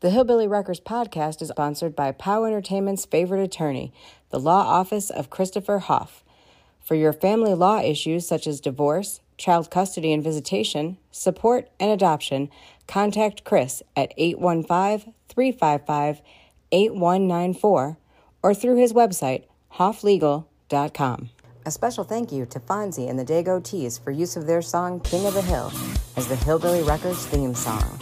The Hillbilly Wreckers podcast is sponsored by POW Entertainment's favorite attorney, the Law Office of Christopher Haaff. For your family law issues such as divorce, child custody and visitation, support, and adoption, contact Chris at 815 355 8194 or through his website, haafflegal.com. A special thank you to Fonzie and the Dago Tees for use of their song King of the Hill as the Hillbilly Wreckers theme song.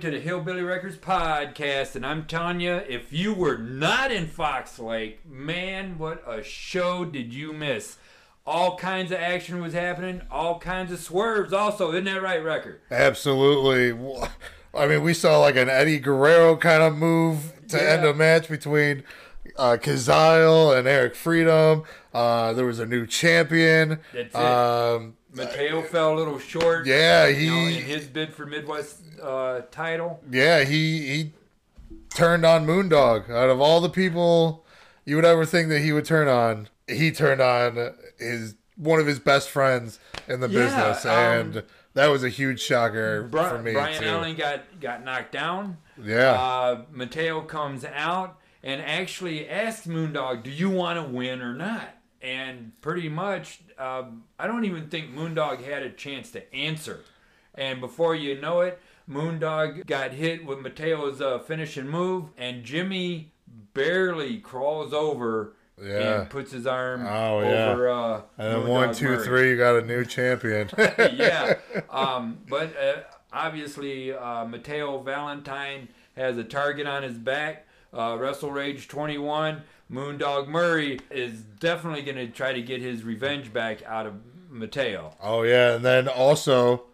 To the Hillbilly Wreckers podcast, and I'm telling you, if you were not in Fox Lake, man, what a show did you miss! All kinds of action was happening, all kinds of swerves. Also, isn't that right, Record? Absolutely. I mean, we saw like an Eddie Guerrero kind of move to Yeah. end a match between uh, Kazile and Eric Freedom. Uh, there was a new champion. That's it. Um, Mateo fell a little short. yeah, you know, he in his bid for Midwest uh, title. yeah he he turned on Moondog. Out of all the people you would ever think that he would turn on, he turned on his one of his best friends in the Yeah, business, um, and that was a huge shocker Bri- for me Brian too. Allen got got knocked down. Yeah. Uh, Mateo comes out and actually asks Moondog, "Do you want to win or not?" And pretty much, um, I don't even think Moondog had a chance to answer. And before you know it, Moondog got hit with Mateo's uh, finishing move, and Jimmy barely crawls over Yeah. and puts his arm Oh, yeah. over. Uh, and then Moondog one, two, Murray three, you got a new champion. yeah. Um, but uh, obviously, uh, Mateo Valentine has a target on his back. Uh, Wrestle Rage 21. Moondog Murray is definitely going to try to get his revenge back out of Mateo. Oh yeah, and then also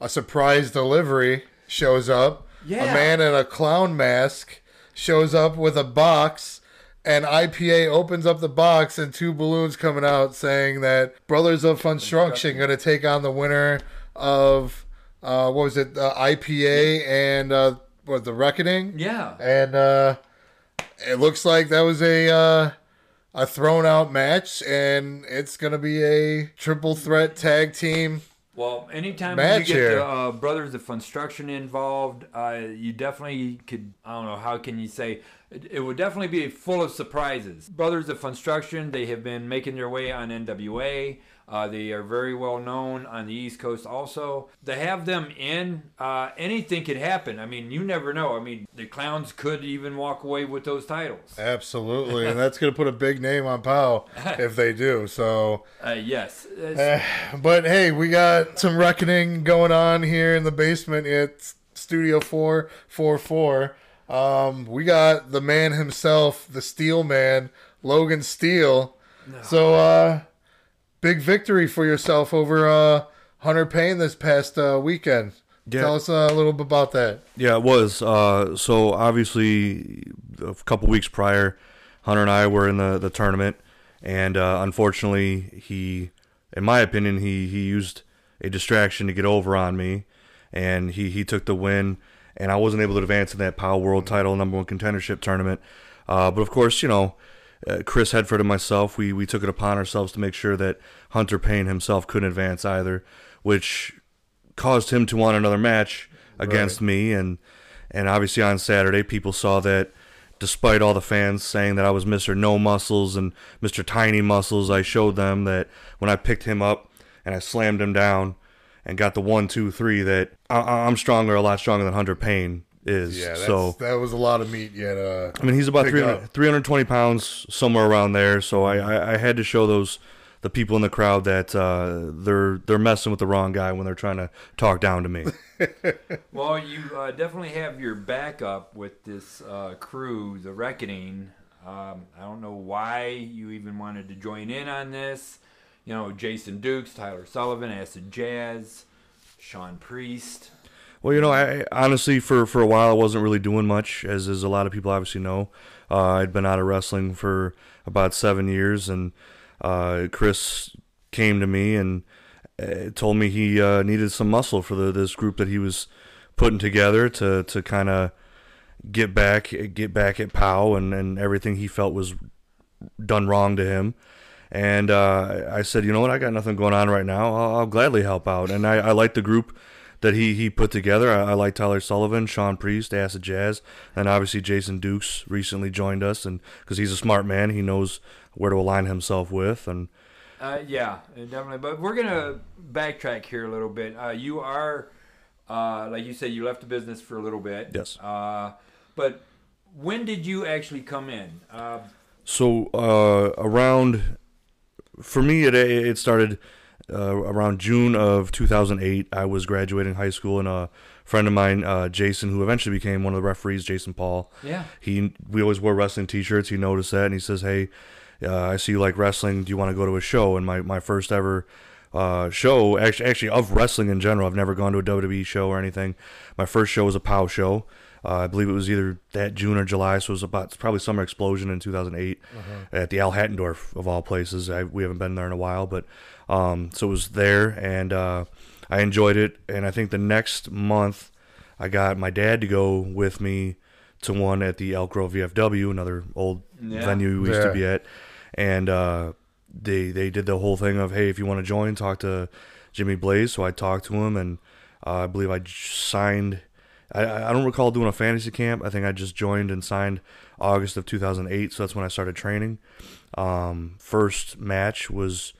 a surprise delivery shows up. Yeah. A man in a clown mask shows up with a box and IPA opens up the box and two balloons coming out saying that Brothers of Construction going to take on the winner of uh, what was it? Uh, IPA and uh, what the Reckoning? Yeah. And uh, it looks like that was a uh, a thrown out match, and it's gonna be a triple threat tag team. Well, anytime Match you get here. the uh, Brothers of Construction involved, uh, you definitely could. I don't know how can you say. It, it would definitely be full of surprises. Brothers of Construction, they have been making their way on NWA. Uh, they are very well known on the East Coast. Also, to have them in, uh, anything could happen. I mean, you never know. I mean, the clowns could even walk away with those titles. Absolutely, and that's gonna put a big name on Pow if they do. So, Uh, yes, It's- but hey, we got some reckoning going on here in the basement at Studio Four Four Four. Um, we got the man himself, the Steel Man, Logan Steel. So, uh, big victory for yourself over uh, Hunter Payne this past uh, weekend. Yeah. Tell us a little bit about that. Yeah, it was. Uh, so obviously, a couple weeks prior, Hunter and I were in the, the tournament, and uh, unfortunately, he, in my opinion, he, he used a distraction to get over on me, and he, he took the win, and I wasn't able to advance in that POW World Title number one contendership tournament. Uh, but of course, you know, uh, Chris Hedford and myself, we, we took it upon ourselves to make sure that Hunter Payne himself couldn't advance either, which caused him to want another match against me and and obviously on Saturday people saw that despite all the fans saying that I was Mr. No Muscles and Mr. Tiny Muscles I showed them that when I picked him up and I slammed him down and got the one two three that I, I'm stronger a lot stronger than Hunter Payne is Yeah, so that was a lot of meat yet. Uh, I mean, he's about pick 300, 320 320 pounds, somewhere around there. So I, I, I had to show those the people in the crowd that uh, they're they're messing with the wrong guy when they're trying to talk down to me. Well, you uh, definitely have your backup with this uh, crew, the Reckoning. Um, I don't know why you even wanted to join in on this. You know, Jason Dukes, Tyler Sullivan, Acid Jazz, Sean Priest. Well, you know, I honestly for for a while I wasn't really doing much, as as a lot of people obviously know. Uh, I'd been out of wrestling for about seven years, and uh, Chris came to me and uh, told me he uh, needed some muscle for the this group that he was putting together to to kind of get back get back at Pow and, and everything he felt was done wrong to him. And uh, I said, you know what, I got nothing going on right now. I'll, I'll gladly help out. And I, I like the group that he, he put together. I, I like Tyler Sullivan, Sean Priest, Acid Jazz, and obviously Jason Dukes recently joined us. And because he's a smart man, he knows where to align himself with. And Uh, yeah, definitely. But we're gonna backtrack here a little bit. Uh, you are, uh, like you said, you left the business for a little bit. Yes. Uh, but when did you actually come in? Uh, So uh, around, for me, it it started uh, around June of 2008. I was graduating high school, and a friend of mine, uh, Jason, who eventually became one of the referees, Jason Paul. Yeah. He we always wore wrestling T-shirts. He noticed that, and he says, "Hey, uh, I see you like wrestling. Do you want to go to a show?" And my my first ever. Uh, show actually actually of wrestling in general. I've never gone to a WWE show or anything. My first show was a POW show. Uh, I believe it was either that June or July, so it was about probably Summer Explosion in 2008 at the Al Hattendorf of all places. I, we haven't been there in a while, but um, so it was there, and uh, I enjoyed it. And I think the next month, I got my dad to go with me to one at the Elk Grove VFW, another old Yeah. venue we used Yeah. to be at, and uh, they they did the whole thing of hey, if you want to join, talk to Jimmy Blaze. So I talked to him, and uh, I believe I signed. I, I don't recall doing a fantasy camp. I think I just joined and signed August of 2008. So that's when I started training. Um, first match was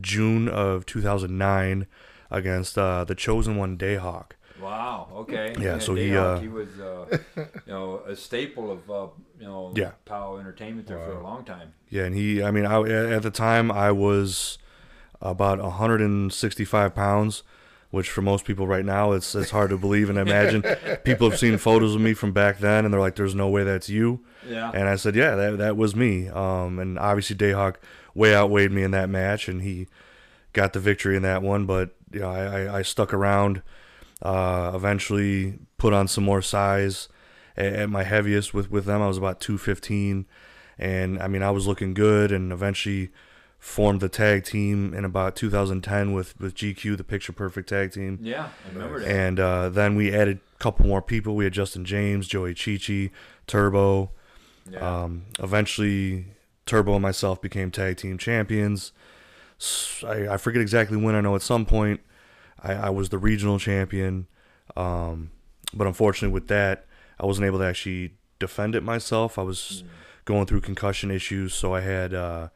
June of 2009 against uh, the Chosen One Dayhawk. wow. Okay. Yeah, so he, uh, he was, uh, you know, a staple of, uh, you know, Yeah. POW Entertainment there for a long time. Yeah, and he, I mean, I, at the time I was about 165 pounds, which for most people right now it's it's hard to believe and imagine. people have seen photos of me from back then, and they're like, "There's no way that's you." Yeah. And I said, "Yeah, that that was me." Um, and obviously Dayhawk way outweighed me in that match, and he got the victory in that one. But you know, I, I, I stuck around. Uh, eventually put on some more size at, at my heaviest with with them. I was about 215, and I mean I was looking good, and eventually formed the tag team in about 2010 with with GQ, the Picture Perfect Tag Team. Yeah, I remember that. And uh, then we added a couple more people. We had Justin James, Joey Chichi, Turbo. yeah. Um, eventually, Turbo and myself became tag team champions. I forget exactly when. I know at some point I, I was the regional champion. Um, but unfortunately, with that, I wasn't able to actually defend it myself. I was going through concussion issues, so I had uh,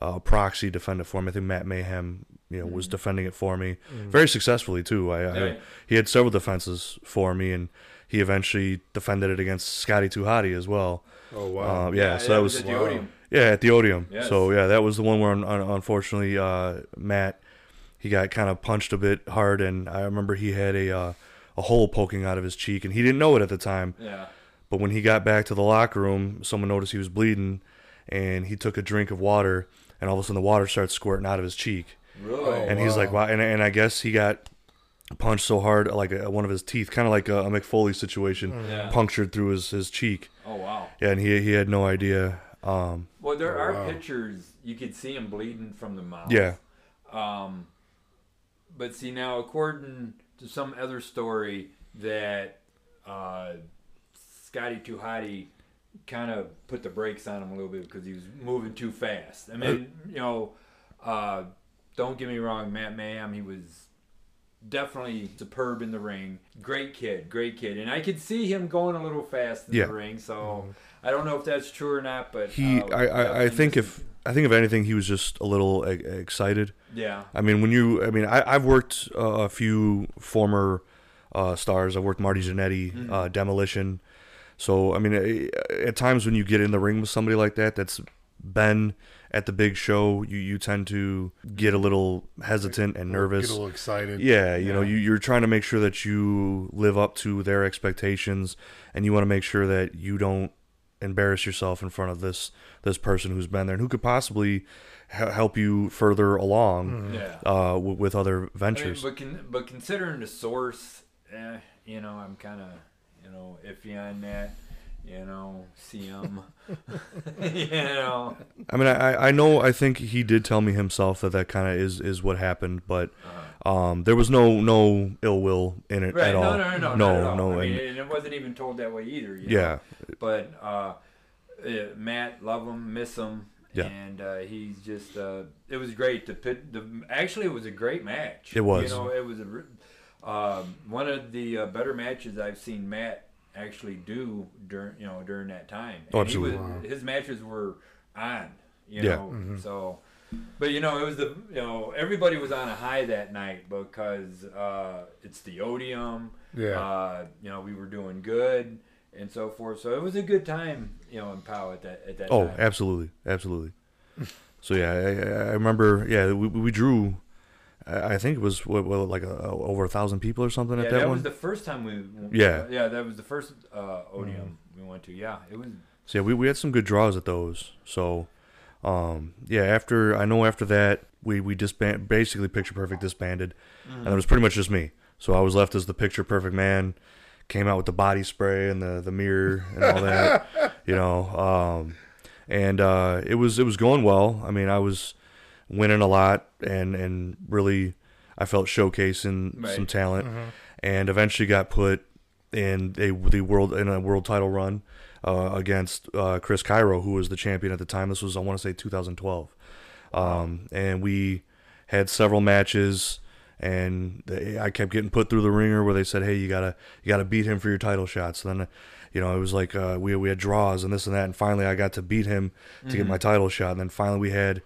a proxy defend it for me. I think Matt Mayhem, you know, was defending it for me very successfully too. I, I Right. he had several defenses for me, and he eventually defended it against Scotty Tuhati as well. Oh wow. Uh, yeah, so that was at the Odeum. yeah at the Odeum. Yes. So yeah, that was the one where un- un- unfortunately uh, Matt he got kind of punched a bit hard, and I remember he had a uh, a hole poking out of his cheek, and he didn't know it at the time. Yeah. But when he got back to the locker room, someone noticed he was bleeding, and he took a drink of water, and all of a sudden the water starts squirting out of his cheek, Really? and he's like, "Wow!" And, and I guess he got punched so hard, like uh one of his teeth, kind of like a, a Mick Foley situation, Yeah. punctured through his, his cheek. oh wow. Yeah, and he he had no idea. Um, Well, there Oh, are wow. pictures you could see him bleeding from the mouth. yeah, Um, but see now, according to some other story, that uh, Scotty Tuhati kind of put the brakes on him a little bit because he was moving too fast. I mean, you know, uh, don't get me wrong, Matt Mayhem, he was definitely superb in the ring. Great kid, great kid, and I could see him going a little fast in Yeah. the ring. So I don't know if that's true or not, but he. uh, I, I, I think if I think if anything, he was just a little e- excited. yeah, I mean, when you, I mean, I, I've worked uh, a few former uh, stars. I've worked Marty Jannetty, uh, Demolition. So, I mean, eh, at times when you get in the ring with somebody like that, that's been at the big show, you, you tend to get a little hesitant and nervous. Get a little excited. Yeah, you know, you you're trying to make sure that you live up to their expectations, and you want to make sure that you don't embarrass yourself in front of this this person who's been there and who could possibly h- help you further along yeah. uh, w- with other I mean, ventures. but con- but considering the source, eh, you know, I'm kind of you know iffy on that. you know, see him. you know, I mean, I I know I think he did tell me himself that that kind of is is what happened, but um, there was no no ill will in it Uh-huh. right? at No, all. no, no, no, no, not at all. no, I mean, and- and it wasn't even told that way either. you yeah, know? But uh, uh, Matt, love him, miss him. Yeah. And uh, he's just, uh, it was great. The pit, the actually, it was a great match. It was. You know, it was a, re- um, one of the uh, better matches I've seen Matt actually do during, you know, during that time. Oh, And he was- absolutely. his matches were on. You Yeah. know, so. But you know, it was the you know everybody was on a high that night because uh, it's the Odeum. Yeah. Uh, you know, we were doing good and so forth. So it was a good time, you know, in Pow at that at that Oh, time. absolutely, absolutely. so yeah, I, I remember. Yeah, we, we drew. I think it was what, what like a, over a thousand people or something yeah, at that, point. Yeah, that, was the first time we. Yeah. Yeah, that was the first uh, Odeum we went to. Yeah, it was. so yeah, we, we had some good draws at those. So, um, yeah, after I know after that we we disband basically picture perfect disbanded, and it was pretty much just me. So I was left as the picture perfect man. Came out with the body spray and the the mirror and all that, you know. Um, and uh, it was it was going well. I mean, I was winning a lot and and really I felt showcasing Right. some talent, and eventually got put in a the world in a world title run uh, against uh, Chris Cairo, who was the champion at the time. This was I want to say 2012, um, and we had several matches. And they, I kept getting put through the ringer where they said, "Hey, you gotta, you gotta beat him for your title shots." So then, you know, it was like uh, we we had draws and this and that, and finally I got to beat him to get my title shot. And then finally we had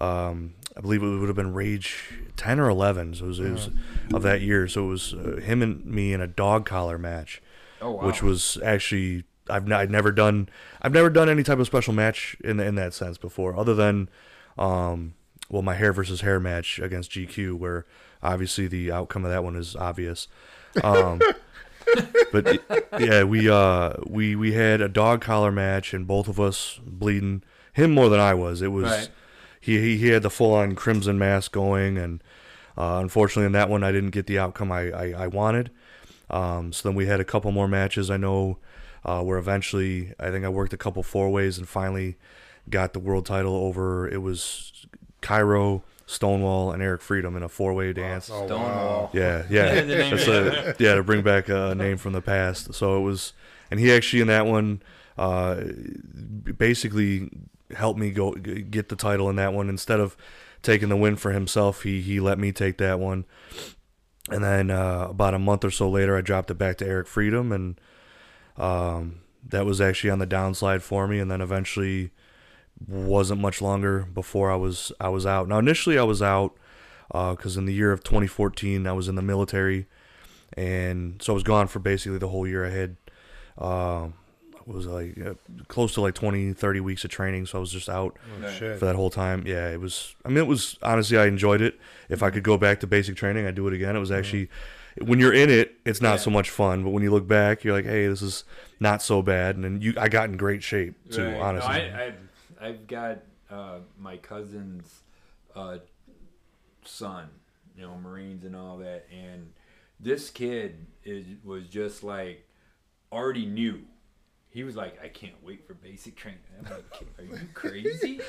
um, I believe it would have been Rage 10 or 11 so it was, it was of that year. So it was uh, him and me in a dog collar match, Oh wow. which was actually I've, n- I've never done I've never done any type of special match in in that sense before, other than um, well my hair versus hair match against GQ, where obviously the outcome of that one is obvious. Um, but yeah, we uh we we had a dog collar match and both of us bleeding. Him more than I was. It was Right. He, he he had the full on crimson mask going, and uh, unfortunately in that one I didn't get the outcome I I, I wanted. Um, so then we had a couple more matches. I know uh, where eventually I think I worked a couple four ways and finally got the world title over. It was Cairo, Stonewall, and Eric Freedom in a four way dance. Oh, Stonewall. Yeah, yeah, That's a, yeah to bring back a name from the past. So it was, and he actually in that one, uh, basically helped me go get the title in that one instead of taking the win for himself. He he let me take that one, and then uh, about a month or so later, I dropped it back to Eric Freedom, and um, that was actually on the downslide for me. And then eventually, wasn't much longer before I was I was out. Now initially I was out because in the year of 2014 I was in the military, and so I was gone for basically the whole year. I had um was like uh, close to like 20 30 weeks of training so i was just out Oh, shit. for that whole time yeah it was i mean it was honestly i enjoyed it if i could go back to basic training i'd do it again it was actually when you're in it it's not Yeah. so much fun but when you look back you're like hey this is not so bad and then you i got in great shape too Right. No, honestly I, I've, I've got uh, my cousin's uh, son, you know, Marines and all that, and this kid is was just like already knew. He was like, I can't wait for basic training. I'm like, are you crazy?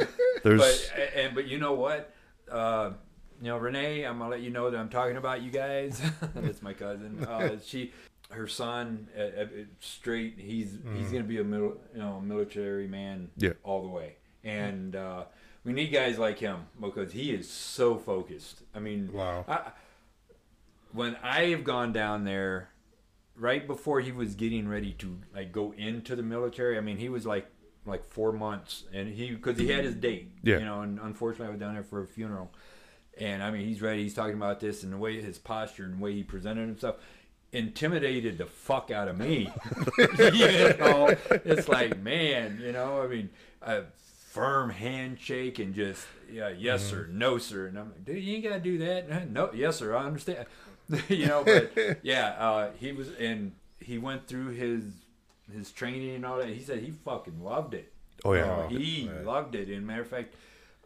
there's but and but you know what? Uh, you know, Renee, I'm gonna let you know that I'm talking about you guys. That's my cousin. Uh, she, her son, uh, uh, straight. He's he's gonna be a mil, you know military man. Yeah. all the way. And uh, we need guys like him because he is so focused. I mean, Wow. I, when I have gone down there, right before he was getting ready to like go into the military, I mean, he was like like four months, and he because he had his date, Yeah. you know, and unfortunately I was down there for a funeral, and I mean he's ready, he's talking about this and the way his posture and the way he presented himself. Intimidated the fuck out of me. you know, it's like, man, you know, I mean, a firm handshake and just, yeah, yes, mm-hmm. sir, no, sir. And I'm like, dude, you ain't got to do that. No, yes, sir, I understand. you know, but yeah, uh, he was, and he went through his his training and all that. He said he fucking loved it. oh yeah Uh, he loved it. And matter of fact,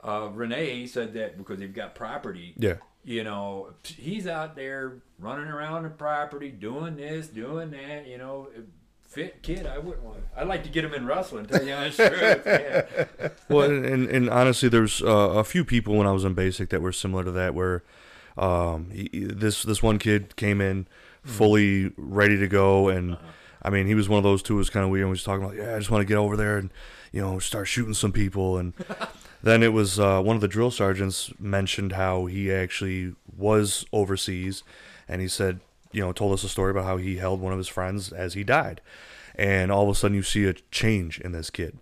uh, Renee said that because they've got property. yeah You know, he's out there running around the property, doing this, doing that. You know, fit kid, I wouldn't want. I'd like to get him in wrestling. Tell you honest truth. Yeah. well, and, and honestly, there's uh, a few people when I was in basic that were similar to that. Where um, he, this this one kid came in fully ready to go, and I mean, he was one of those two. who Was kind of weird. and was talking about, yeah, I just want to get over there and you know start shooting some people, and then it was uh, one of the drill sergeants mentioned how he actually was overseas, and he said, you know, told us a story about how he held one of his friends as he died, and all of a sudden you see a change in this kid,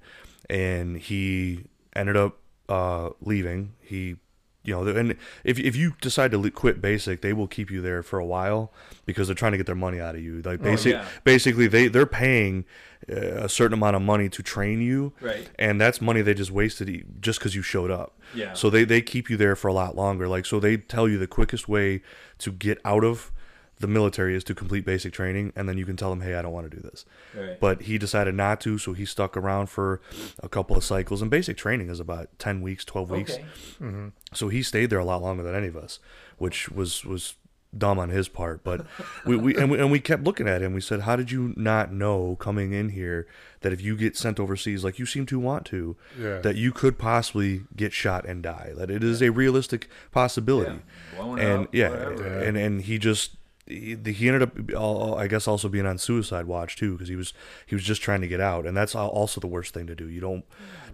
and he ended up uh, leaving. He you know, and if if you decide to quit basic, they will keep you there for a while because they're trying to get their money out of you. Like basic, yeah. basically, they they're paying uh, a certain amount of money to train you, Right. And that's money they just wasted just because you showed up. Yeah. So they they keep you there for a lot longer. Like so, they tell you the quickest way to get out of the military is to complete basic training, and then you can tell them, hey, I don't want to do this. Right. But he decided not to, so he stuck around for a couple of cycles. And basic training is about ten weeks, twelve weeks. Okay. So he stayed there a lot longer than any of us, which was was dumb on his part. But we, we and we and we kept looking at him. We said, "How did you not know coming in here that if you get sent overseas, like you seem to want to, Yeah. that you could possibly get shot and die? That it is a realistic possibility." Yeah. And up, yeah, whatever. and and he just. He, he ended up, I guess, also being on suicide watch too, because he was he was just trying to get out, and that's also the worst thing to do. You don't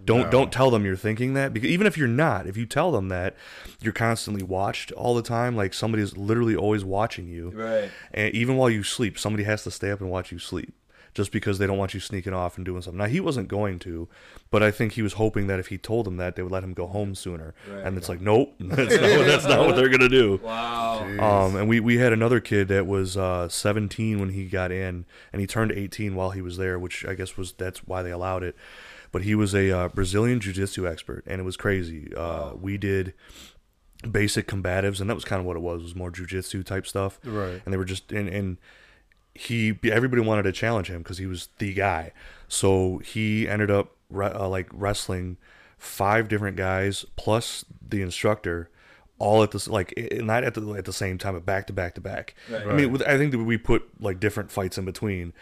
don't No. don't tell them you're thinking that because even if you're not, if you tell them that you're constantly watched all the time, like somebody is literally always watching you, Right. and even while you sleep, somebody has to stay up and watch you sleep just because they don't want you sneaking off and doing something. Now he wasn't going to, but I think he was hoping that if he told them that, they would let him go home sooner. Right. And it's like, nope, that's not, that's not what they're gonna do. Wow. Um, and we, we had another kid that was uh, 17 when he got in, and he turned 18 while he was there, which I guess was that's why they allowed it. But he was a uh, Brazilian jiu-jitsu expert, and it was crazy. Uh, we did basic combatives, and that was kind of what it was. It was more jiu-jitsu type stuff, Right. And they were just and and he everybody wanted to challenge him because he was the guy. So he ended up re- uh, like wrestling five different guys plus the instructor, all at this like not at the at the same time, but back to back to back. Right. I mean, with, I think that we put like different fights in between,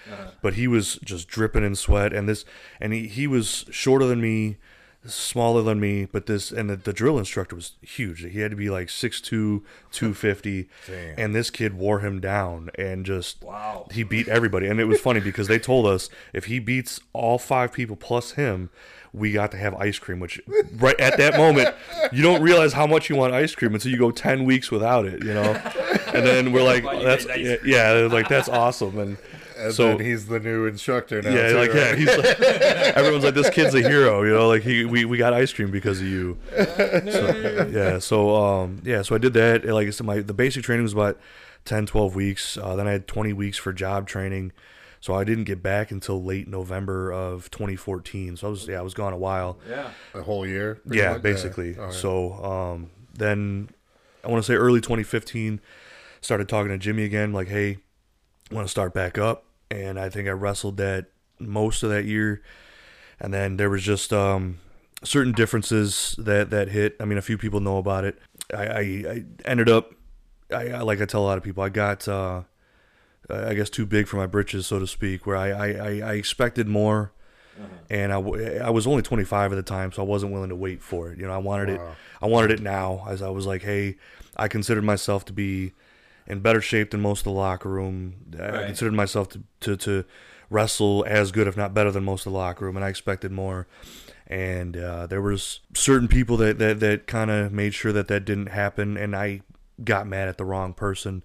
but he was just dripping in sweat, and this and he he was shorter than me. Smaller than me, but this and the, the drill instructor was huge. He had to be like 6'2", 250, Damn. and this kid wore him down and just Wow. he beat everybody and it was funny because they told us if he beats all five people plus him we got to have ice cream which right at that moment you don't realize how much you want ice cream until you go 10 weeks without it you know and then we're like that's yeah, yeah like that's awesome and And so then he's the new instructor now. yeah too, like yeah he's like, everyone's like this kid's a hero you know like he we, we got ice cream because of you so, yeah so um yeah so i did that like i said my the basic training was about 10 12 weeks uh, then i had 20 weeks for job training so i didn't get back until late november of 2014 so i was yeah i was gone a while Yeah. a whole year. yeah much? basically Okay. so um then i want to say early 2015 started talking to jimmy again like hey want to start back up and i think i wrestled that most of that year and then there was just um certain differences that that hit i mean a few people know about it i i, I ended up I, I like i tell a lot of people i got uh I guess too big for my britches, so to speak. Where I I, I, expected more, and I, w- I was only 25 at the time, so I wasn't willing to wait for it. You know, I wanted it. I wanted it now. As I was like, hey, I considered myself to be in better shape than most of the locker room. I considered myself to, to to wrestle as good, if not better, than most of the locker room, and I expected more. And uh, there was certain people that that, that kind of made sure that that didn't happen, and I got mad at the wrong person.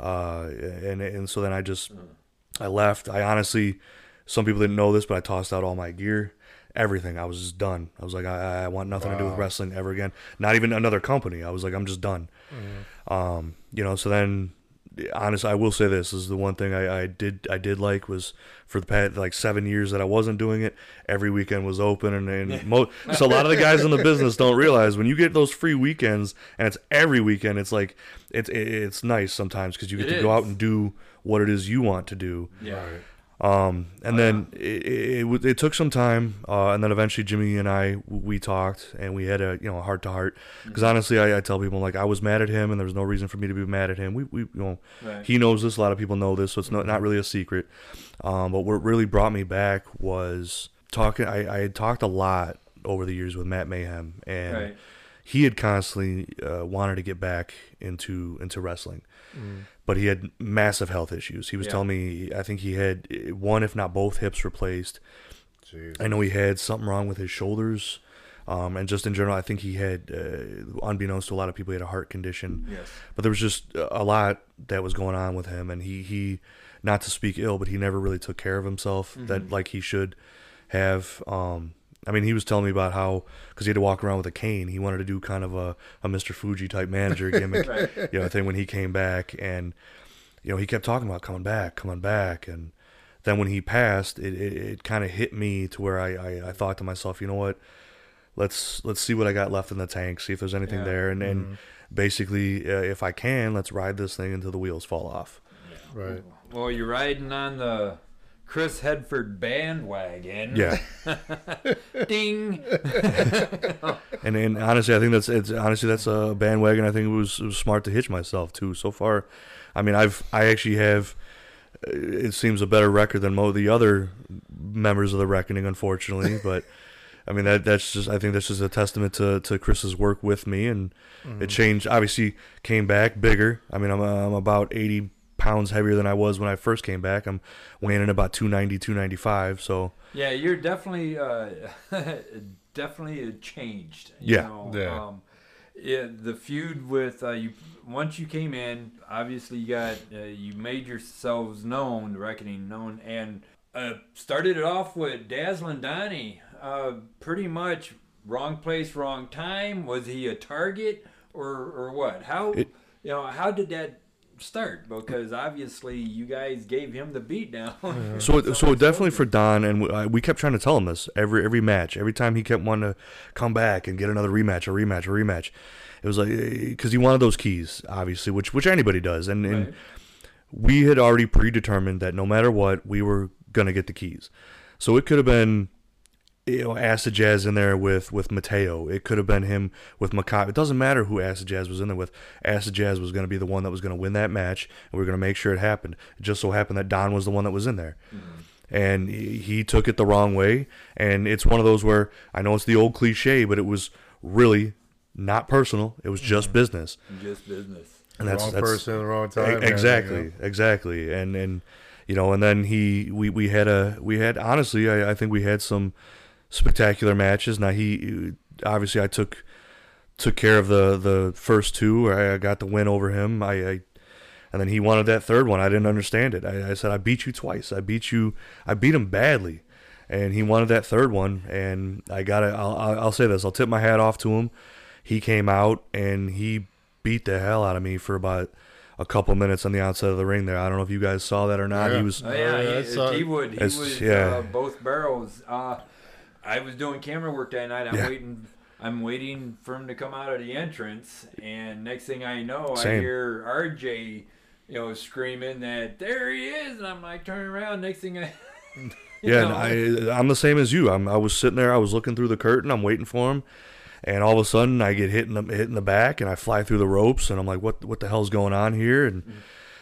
Uh, and and so then I just I left. I honestly, some people didn't know this, but I tossed out all my gear, everything. I was just done. I was like, I, I want nothing to do with wrestling ever again. Not even another company. I was like, I'm just done. Um, you know. So then, honestly, I will say this, this is the one thing I, I did I did like was for the past like seven years that I wasn't doing it. Every weekend was open, and, and mo- so a lot of the guys in the business don't realize when you get those free weekends and it's every weekend. It's like it's it's nice sometimes because you get It to go out and do what it is you want to do. Yeah. Right. Um, and then it, it, it, it took some time, uh, and then eventually Jimmy and I we talked and we had a you know heart to heart. Because honestly, I, I tell people like I was mad at him, and there was no reason for me to be mad at him. We, we you know Right. he knows this. A lot of people know this, so it's not not really a secret. Um, but what really brought me back was talking. I, I had talked a lot over the years with Matt Mayhem, and Right. he had constantly uh, wanted to get back into into wrestling, but he had massive health issues. He was Yeah. telling me I think he had uh, one, if not both, hips replaced. Jeez. I know he had something wrong with his shoulders, um, and just in general, I think he had, uh, unbeknownst to a lot of people, he had a heart condition. Yes. But there was just a lot that was going on with him, and he he, not to speak ill, but he never really took care of himself that like he should have. Um, I mean, he was telling me about how because he had to walk around with a cane, he wanted to do kind of a, a Mr. Fuji type manager gimmick, you know, thing when he came back, and you know he kept talking about coming back, coming back, and then when he passed, it it, it kind of hit me to where I, I I thought to myself, you know what, let's let's see what I got left in the tank, see if there's anything Yeah. there, and and basically, uh, if I can, let's ride this thing until the wheels fall off. Right. Well, you're riding on the Chris Hedford bandwagon. Yeah, Ding. and and honestly, I think that's it's honestly that's a bandwagon. I think it was, it was smart to hitch myself to. So far, I mean, I've I actually have. uh, It seems a better record than most of the other members of the Reckoning, unfortunately. But I mean, that that's just I think that's just a testament to to Chris's work with me, and it changed. Obviously, came back bigger. I mean, I'm I'm about eighty pounds heavier than I was when I first came back. I'm weighing in about 290, 295. So Yeah, you're definitely uh, definitely changed. you Yeah. know. Yeah. Um, yeah, the feud with uh, you once you came in, obviously you got uh, you made yourselves known, the reckoning known, and uh, started it off with Dazzling Donnie. Uh, pretty much wrong place, wrong time. Was he a target or or what? How It- you know how did that start? Because obviously you guys gave him the beat down. So, so definitely for Don, and we, uh, we kept trying to tell him this every every match. Every time he kept wanting to come back and get another rematch, a rematch, a rematch. It was like because he wanted those keys, obviously, which which anybody does, and, and Right. we had already predetermined that no matter what, we were gonna get the keys. So it could have been, you know, Acid Jazz in there with with Mateo. It could have been him with Macabre. It doesn't matter who Acid Jazz was in there with. Acid Jazz was going to be the one that was going to win that match, and we are going to make sure it happened. It just so happened that Don was the one that was in there, mm-hmm. and he, he took it the wrong way. And it's one of those where I know it's the old cliche, but it was really not personal. It was just mm-hmm. business, Just business. and that's wrong that's person, the wrong time. man, exactly you know? exactly and and you know and then he we we had a we had honestly i, I think we had some spectacular matches now he obviously i took took care of the the first two i, I got the win over him I, I and then he wanted that third one i didn't understand it I, I said i beat you twice i beat you i beat him badly and he wanted that third one and i gotta i'll, I'll I'll say this i'll tip my hat off to him he came out and he beat the hell out of me for about a couple minutes on the outside of the ring there. I don't know if you guys saw that or not. Yeah. He was Oh yeah, he, he would. He It's- was yeah. uh, both barrels. Uh, I was doing camera work that night. I'm Yeah. waiting. I'm waiting for him to come out of the entrance, and next thing I know, I hear RJ, you know, screaming that there he is, and I'm like turning around. Next thing I, yeah, know, and I I'm the same as you. I'm I was sitting there, I was looking through the curtain, I'm waiting for him, and all of a sudden I get hit in the hit in the back and I fly through the ropes and I'm like, what what the hell's going on here? And mm-hmm.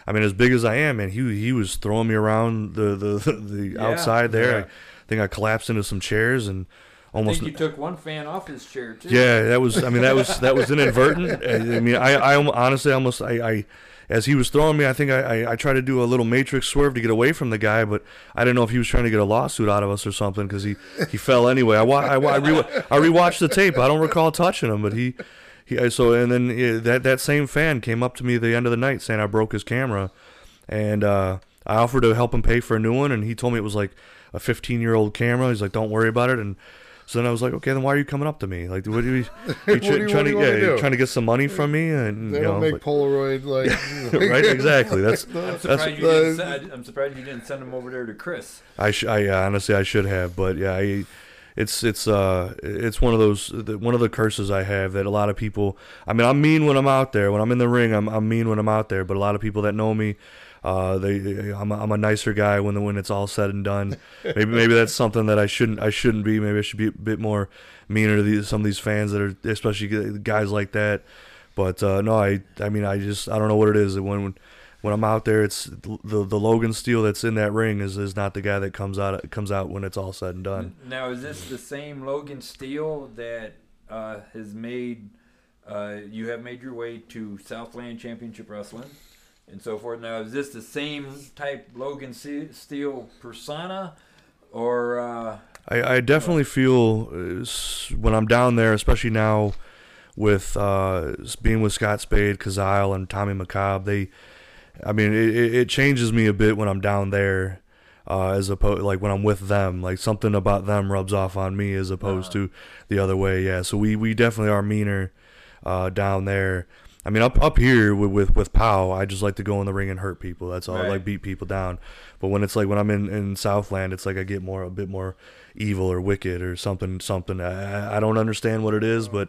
I mean, as big as I am, man, he he was throwing me around the the the Yeah. outside there. Yeah. I think I collapsed into some chairs and I almost think you took one fan off his chair too. Yeah, that was. I mean, that was that was inadvertent. I mean, I, I honestly almost I, I as he was throwing me, I think I, I I tried to do a little matrix swerve to get away from the guy, but I didn't know if he was trying to get a lawsuit out of us or something because he he fell anyway. I wa- I wa- I, re- I rewatched the tape. I don't recall touching him, but he. He, I- so and then that that same fan came up to me at the end of the night saying I broke his camera, and uh, I offered to help him pay for a new one, and he told me it was like a 15 year old camera. He's like, "Don't worry about it." And so then I was like, "Okay, then why are you coming up to me? Like, what are you, you What you- trying to you wanna yeah, do? trying to get some money from me?" And They you don't know, make Polaroid like but- right? Exactly. That's I'm that's. surprised, you didn't send, I'm surprised you didn't send him over there to Chris. I, sh- I honestly I should have, but yeah, I, it's it's uh it's one of those the, one of the curses I have that a lot of people. I mean, I'm mean when I'm out there. When I'm in the ring, I'm I'm mean when I'm out there. But a lot of people that know me Uh, they, I'm a, I'm a nicer guy when the when it's all said and done. Maybe maybe that's something that I shouldn't I shouldn't be. Maybe I should be a bit more meaner to these, some of these fans that are especially guys like that. But uh, no, I I mean I just I don't know what it is when when I'm out there, it's the the Logan Steel that's in that ring is, is not the guy that comes out comes out when it's all said and done. Now, is this the same Logan Steel that uh, has made uh, you have made your way to Southland Championship Wrestling? And so forth. Now, is this the same type Logan Steel persona, or? Uh, I, I definitely feel uh, when I'm down there, especially now with uh, being with Scott Spade, Kazile, and Tommy McCobb. They, I mean, it, it changes me a bit when I'm down there. Uh, as opposed like when I'm with them, like something about them rubs off on me as opposed uh-huh. to the other way. Yeah, so we, we definitely are meaner uh, down there. I mean, up up here with with, with Pow, I just like to go in the ring and hurt people. That's all. Right. I like beat people down. But when it's like when I'm in in Southland, it's like I get more a bit more evil or wicked or something something. I, I don't understand what it is, but.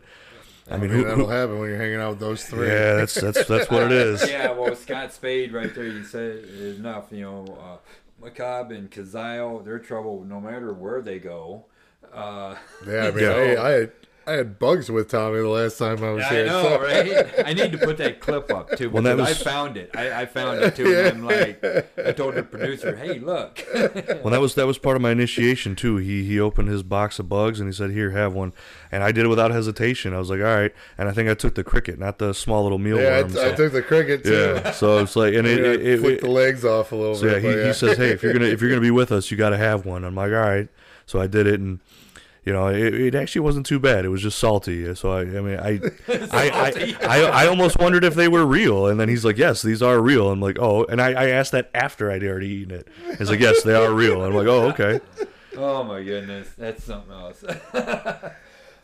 I mean, who, that'll who, happen when you're hanging out with those three. Yeah, that's that's that's what it is. yeah, well, Scott Spade right there, you said enough. You know, uh, McCobb and Kazile, they're trouble no matter where they go. Uh, yeah, I mean, so, I, I I had bugs with Tommy the last time I was yeah, here. I know, so. right? I need to put that clip up too because well, was... I found it. I, I found it too. yeah. And I'm like, I told the producer, "Hey, look." well, that was that was part of my initiation too. He he opened his box of bugs and he said, "Here, have one," and I did it without hesitation. I was like, "All right," and I think I took the cricket, not the small little mealworms. Yeah, I, took the cricket too. Yeah, so it's like, and it, it, it, flick the legs off a little so bit. Yeah, he, yeah. he says, "Hey, if you're gonna if you're gonna be with us, you got to have one." I'm like, "All right." So I did it and you know, it, it, actually wasn't too bad. It was just salty. So I, I mean, I, I, I, I, I, almost wondered if they were real. And then he's like, "Yes, these are real." I'm like, "Oh," and I, I asked that after I'd already eaten it. He's like, "Yes, they are real." I'm like, "Oh, okay." Oh my goodness, that's something else.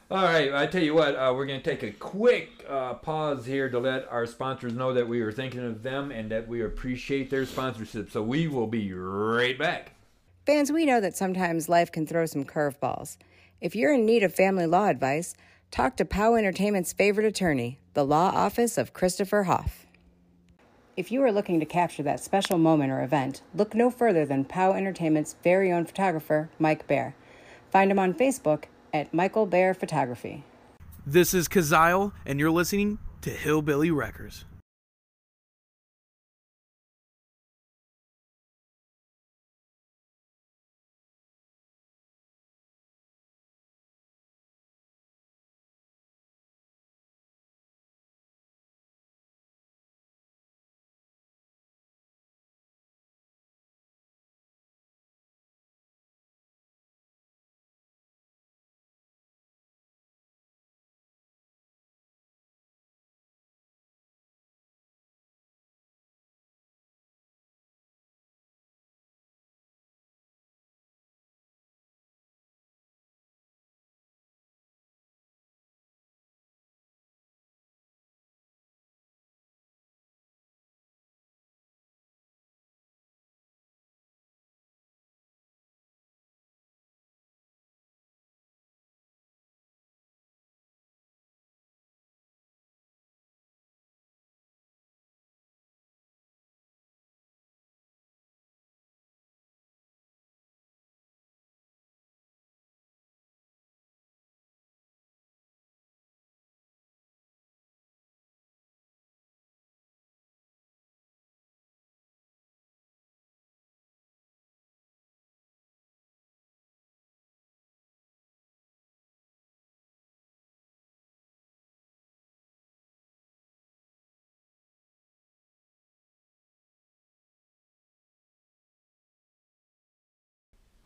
All right, I tell you what, uh, we're going to take a quick uh, pause here to let our sponsors know that we are thinking of them and that we appreciate their sponsorship. So we will be right back. Fans, we know that sometimes life can throw some curveballs. If you're in need of family law advice, talk to POW Entertainment's favorite attorney, the law office of Christopher Haaff. If you are looking to capture that special moment or event, look no further than POW Entertainment's very own photographer, Mike Bare. Find him on Facebook at Michael Bare Photography. This is Kazile, and you're listening to Hillbilly Wreckers.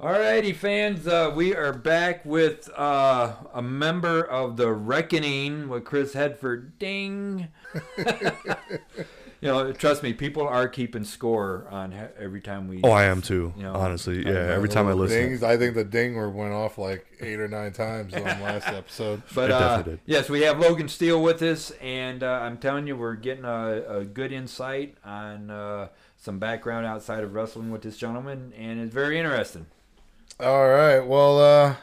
Alrighty, fans, uh, we are back with uh, a member of the Reckoning with Chris Hedford. Ding. you know, trust me, people are keeping score on every time we. Oh, I am too. You know, honestly, yeah. Every time I listen, dings, I think the ding went off like eight or nine times on last episode. But uh, yes, we have Logan Steel with us, and uh, I'm telling you, we're getting a, a good insight on uh, some background outside of wrestling with this gentleman, and it's very interesting. All right. Well, uh,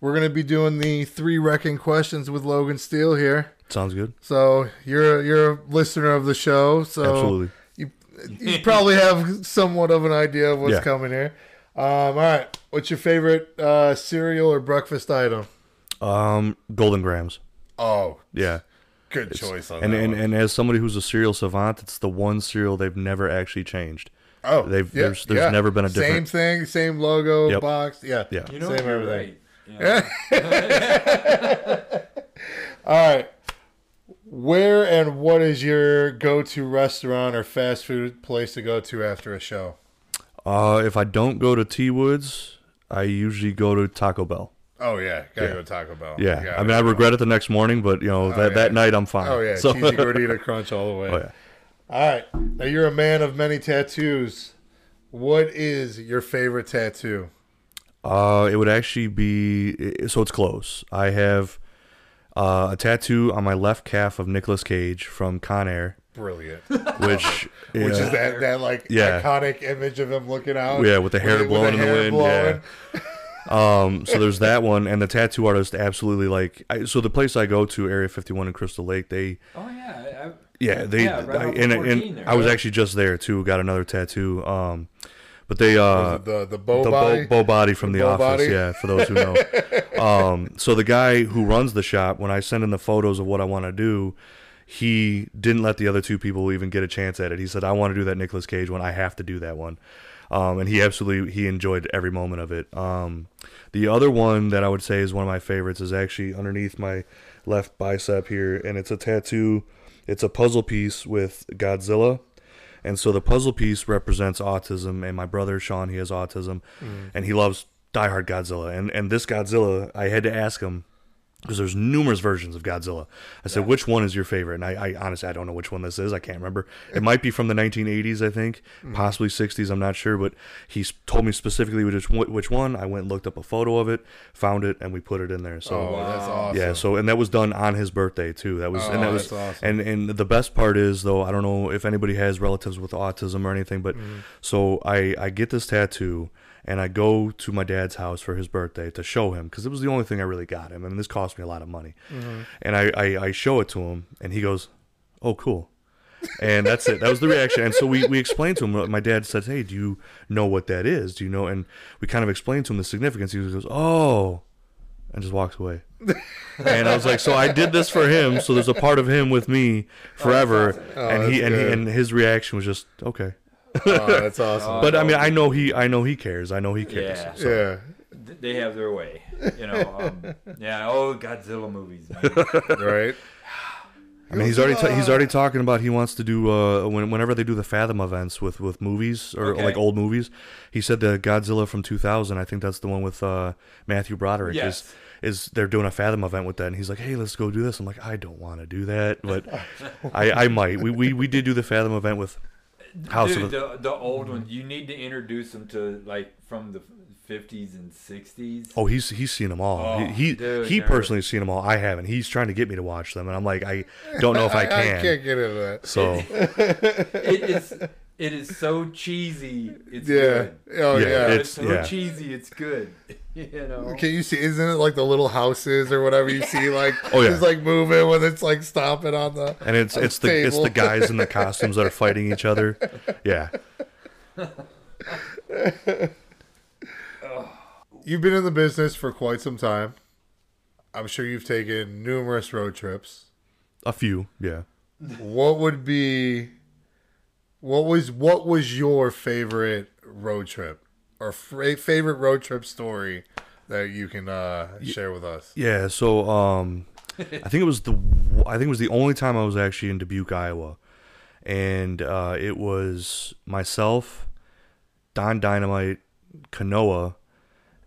we're gonna be doing the three wrecking questions with Logan Steel here. Sounds good. So you're you're a listener of the show. So absolutely. You you probably have somewhat of an idea of what's Yeah. coming here. Um, all right, what's your favorite uh, cereal or breakfast item? Um, Golden Grahams. Oh, Yeah. good choice on And, that. and one. and as somebody who's a cereal savant, it's the one cereal they've never actually changed. Oh, they've- yeah, there's- there's yeah. never been a different same thing, same logo, Yep. box. Yeah, Yeah. You know, same you're everything. right. Yeah. All right. Where and what is your go-to restaurant or fast food place to go to after a show? Uh, if I don't go to T Woods, I usually go to Taco Bell. Oh yeah, gotta Yeah. go to Taco Bell. Yeah, I mean, I regret it the next morning, but you know that, yeah. that night I'm fine. Oh yeah, So- cheesy gordita crunch all the way. oh yeah. All right. Now you're a man of many tattoos. What is your favorite tattoo? Uh, it would actually be so it's close. I have uh, a tattoo on my left calf of Nicolas Cage from Con Air, Brilliant. which Which is that that like Yeah. iconic image of him looking out. Yeah, with the hair with blowing in the hair wind, blowing. Um, so there's that one, and the tattoo artist absolutely like. I, so the place I go to, Area 51 in Crystal Lake, they Oh yeah. I, I, yeah they Yeah, right I, off and, and there, I was right? actually just there too. Got another tattoo. Um, but they uh the the bow the body. Bo, Bo body from the, Bo office. body? Yeah, for those who know. um, so the guy who runs the shop, when I send in the photos of what I want to do, he didn't let the other two people even get a chance at it. He said, "I want to do that Nicolas Cage one. I have to do that one." Um, and he absolutely he enjoyed every moment of it. Um, the other one that I would say is one of my favorites is actually underneath my left bicep here, and it's a tattoo. It's a puzzle piece with Godzilla. And so the puzzle piece represents autism, and my brother Sean, he has autism, mm. and he loves Die Hard Godzilla. And and this Godzilla, I had to ask him because there's numerous versions of Godzilla. I said, which one is your favorite? And I, I honestly I don't know which one this is. I can't remember. It might be from the 1980s, I think, possibly 60s. I'm not sure, but he told me specifically which one- which one. I went and looked up a photo of it, found it, and we put it in there. So Oh, that's awesome. yeah, so and that was done on his birthday too. That was and Oh, that was awesome. and and the best part is though I don't know if anybody has relatives with autism or anything, but Mm-hmm. so I I get this tattoo and I go to my dad's house for his birthday to show him because it was the only thing I really got him. I mean, this cost me a lot of money, Mm-hmm. and I, I I show it to him and he goes, "Oh, cool." and that's it. That was the reaction. And so we, we explained to him. My dad says, "Hey, do you know what that is? Do you know?" And we kind of explained to him the significance. He goes, "Oh," and just walks away. and I was like, "So I did this for him. So there's a part of him with me forever." and he and he, and his reaction was just okay. Oh, that's awesome. But I mean, I know he I know he cares. I know he cares. Yeah. So, yeah. they have their way. You know. Um, yeah. Oh, Godzilla movies. Right. I mean, he's already ta- he's already talking about he wants to do uh when, whenever they do the Fathom events with with movies or Okay. like old movies. He said the Godzilla from 2000. I think that's the one with uh Matthew Broderick. Yes. Is is they're doing a Fathom event with that, and he's like, hey, let's go do this. I'm like, I don't want to do that, but I I might. We, we we did do the Fathom event with House Dude, of the the old ones. You need to introduce them to like from the fifties and sixties. Oh, he's he's seen them all. Oh, he he, dude, he personally has seen them all. I haven't. He's trying to get me to watch them, and I'm like, I don't know if I can. I can. can't get into that. So it is it is so cheesy. It's Yeah. good. Oh Yeah, yeah. It's, it's- so yeah. cheesy. It's good. you know. Can you see? Isn't it like the little houses or whatever you see? Like, Oh, yeah. just like moving when it's like stomping on the. and it's it's the it's the guys in the costumes that are fighting each other. Yeah. You've been in the business for quite some time. I'm sure you've taken numerous road trips. A few, yeah. What would be? What was what was your favorite road trip or fra- favorite road trip story that you can uh, share with us? Yeah, so um I think it was the I think it was the only time I was actually in Dubuque, Iowa. And uh it was myself, Don Dynamite, Kanoa,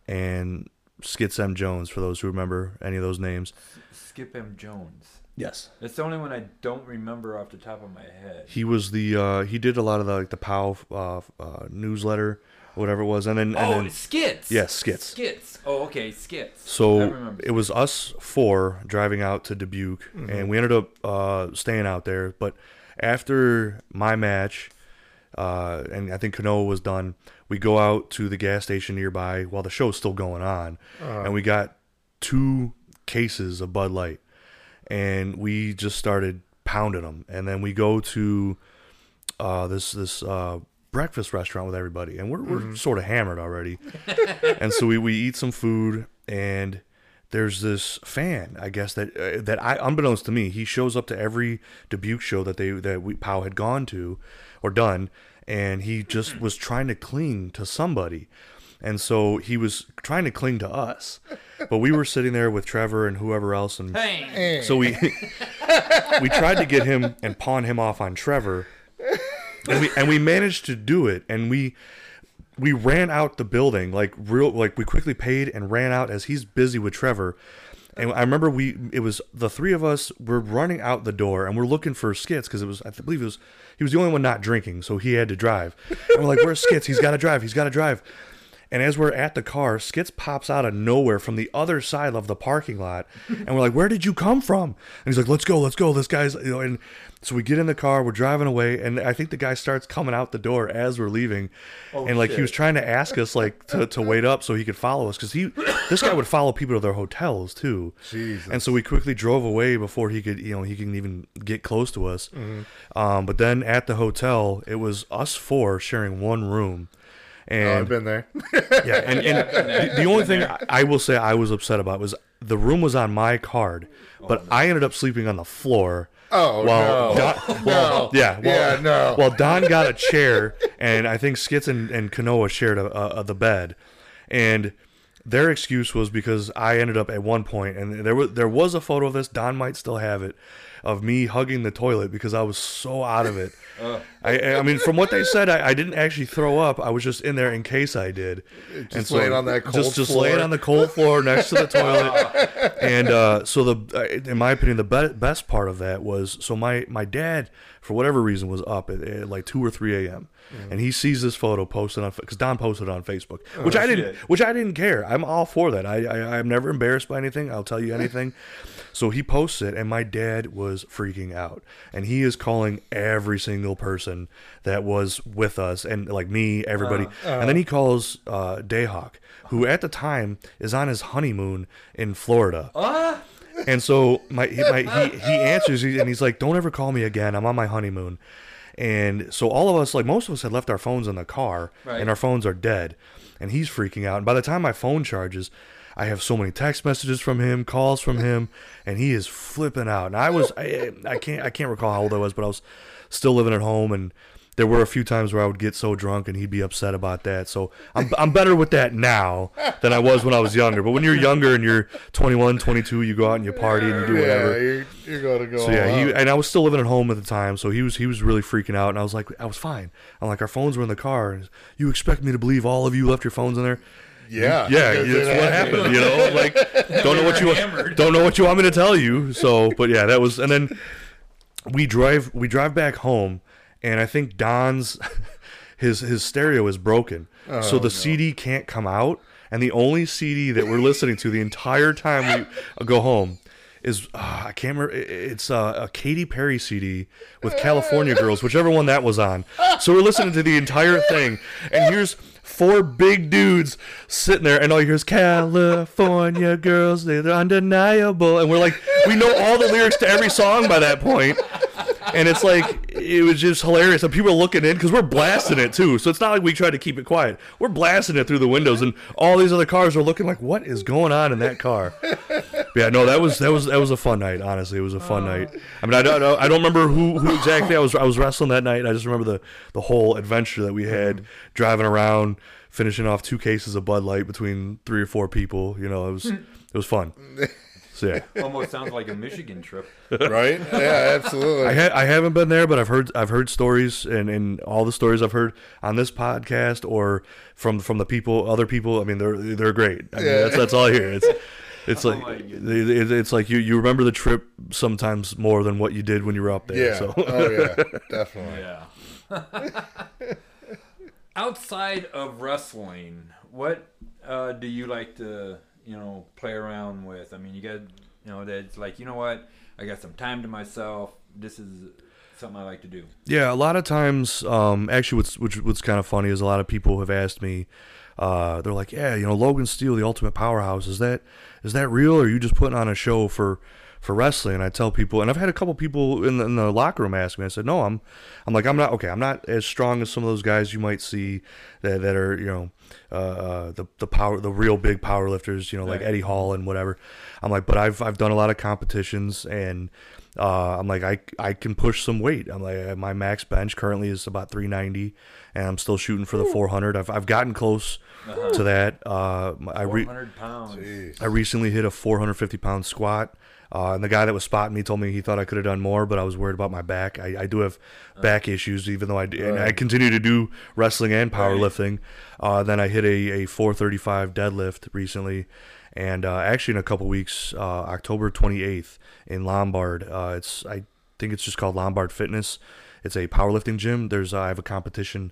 and Skits M Jones for those who remember any of those names. Skip M. Jones. Yes. it's the only one I don't remember off the top of my head. He was the uh he did a lot of the like the POW uh, uh newsletter, whatever it was, and then and oh, then skits. Yeah, skits. Skits. Oh, okay, skits. So it was us four driving out to Dubuque, and we ended up uh, staying out there. But after my match, uh, and I think Kanoa was done, we go out to the gas station nearby while the show's still going on, and we got two cases of Bud Light, and we just started pounding them. And then we go to uh, this this uh, breakfast restaurant with everybody, and we're we're sort of hammered already, and so we we eat some food and. There's this fan, I guess that uh, that I, unbeknownst to me, he shows up to every Dubuque show that they that we Pow had gone to, or done, and he just was trying to cling to somebody, and so he was trying to cling to us, but we were sitting there with Trevor and whoever else, and Hey, so we we tried to get him and pawn him off on Trevor, and we and we managed to do it. And we we ran out the building like real like we quickly paid and ran out as he's busy with Trevor. And I remember we it was the three of us were running out the door and we're looking for Skits because it was I believe it was he was the only one not drinking so he had to drive. And we're like, where's Skits? He's got to drive. He's got to drive. And as we're at the car, Skits pops out of nowhere from the other side of the parking lot, and we're like, "Where did you come from?" And he's like, "Let's go, let's go." This guy's, you know, and so we get in the car, we're driving away, and I think the guy starts coming out the door as we're leaving, and like he was trying to ask us like to, to wait up so he could follow us because he, this guy would follow people to their hotels too. Jesus. And so we quickly drove away before he could, you know, he can even get close to us. Um, but then at the hotel, it was us four sharing one room. Oh, And I've been there. yeah, and, and the, the only thing I- I will say I was upset about was the room was on my card, oh, but I ended up sleeping on the floor. Oh, while no. Don, well, yeah, well, Yeah, no. Well, Don got a chair, and I think Skits and, and Kanoa shared a, a, a- the bed, and their excuse was because I ended up at one point, and there was there was a photo of this. Don might still have it, of me hugging the toilet because I was so out of it. I, I mean, from what they said, I, I didn't actually throw up. I was just in there in case I did. Just laying on that cold just just floor. laying on the cold floor next to the toilet. and uh, so the, uh, in my opinion, the be- best part of that was so my my dad, for whatever reason, was up at, at like two or three a.m. Mm-hmm. and he sees this photo posted on because Don posted it on Facebook, Oh, which I didn't, which I didn't care. I'm all for that. I, I I'm never embarrassed by anything. I'll tell you anything. So he posts it, and my dad was freaking out, and he is calling every single person that was with us, and like me, everybody, uh, uh. and then he calls uh, Dayhawk, who at the time is on his honeymoon in Florida. Uh. And so my, he- my he he answers and he's like, "Don't ever call me again. I'm on my honeymoon." And so all of us, like most of us, had left our phones in the car, Right. and our phones are dead. And he's freaking out. And by the time my phone charges, I have so many text messages from him, calls from him, and he is flipping out. And I was, I, I can't, I can't recall how old I was, but I was still living at home, and there were a few times where I would get so drunk and he'd be upset about that. So I'm, I'm better with that now than I was when I was younger. But when you're younger and you're 21, 22, you go out and you party and you do whatever. Yeah, you're, you're going to go. So yeah, he and I was still living at home at the time, so he was he was really freaking out, and I was like, I was fine. I'm like, our phones were in the car. You expect me to believe all of you left your phones in there? Yeah, Yeah, because that's what happened. You know, like don't know what you hammered. don't know what you want me to tell you. So, but yeah, that was, and then we drive we drive back home, and I think Don's his his stereo is broken, so the CD can't come out, and the only CD that we're listening to the entire time we go home is uh, I can't remember. It's uh, a Katy Perry CD with California Girls, whichever one that was on. So we're listening to the entire thing, and here's four big dudes sitting there, and all you hear is California Girls, they're undeniable, and we're like, we know all the lyrics to every song by that point. And it's like it was just hilarious, and people are looking in because we're blasting it too. So it's not like we tried to keep it quiet. We're blasting it through the windows, and all these other cars are looking like, "What is going on in that car?" But yeah, no, that was that was that was a fun night. Honestly, it was a fun oh. night. I mean, I don't know, I don't remember who, who exactly I was I was wrestling that night. I just remember the the whole adventure that we had mm-hmm. driving around, finishing off two cases of Bud Light between three or four people. You know, it was hmm. it was fun. So yeah. almost sounds like a Michigan trip. right? Yeah, absolutely. I, ha- I haven't been there, but I've heard I've heard stories, and, and all the stories I've heard on this podcast or from from the people, other people. I mean, they're they're great. I mean, Yeah. that's that's all I hear. It's it's like my goodness. it- it- it's like you you remember the trip sometimes more than what you did when you were up there. yeah. So oh yeah, definitely. Yeah. Outside of wrestling, what uh, do you like to, you know, play around with? I mean, you got, you know, that's like, you know what? I got some time to myself. This is something I like to do. Yeah, a lot of times, um, actually, what's which, what's kind of funny is a lot of people have asked me. Uh, they're like, "Yeah, you know, Logan Steel, the Ultimate Powerhouse, is that is that real, or are you just putting on a show for for wrestling. And I tell people, and I've had a couple people in the, in the locker room ask me. I said, no, I'm, I'm like, I'm not okay. I'm not as strong as some of those guys you might see that, that are, you know, uh, uh, the the power, the real big power lifters, you know, like Right. Eddie Hall and whatever. I'm like, but I've I've done a lot of competitions and. Uh, I'm like I, I can push some weight. I'm like my max bench currently is about 390, and I'm still shooting for the 400. I've I've gotten close to that. Uh, I re- 400 pounds. I recently hit a 450 pound squat. Uh, and the guy that was spotting me told me he thought I could have done more, but I was worried about my back. I, I do have back issues, even though I and I continue to do wrestling and powerlifting. Uh, then I hit a, a 435 deadlift recently, and uh, actually in a couple weeks, uh, October 28th in Lombard. Uh, it's I think it's just called Lombard Fitness. It's a powerlifting gym. There's uh, I have a competition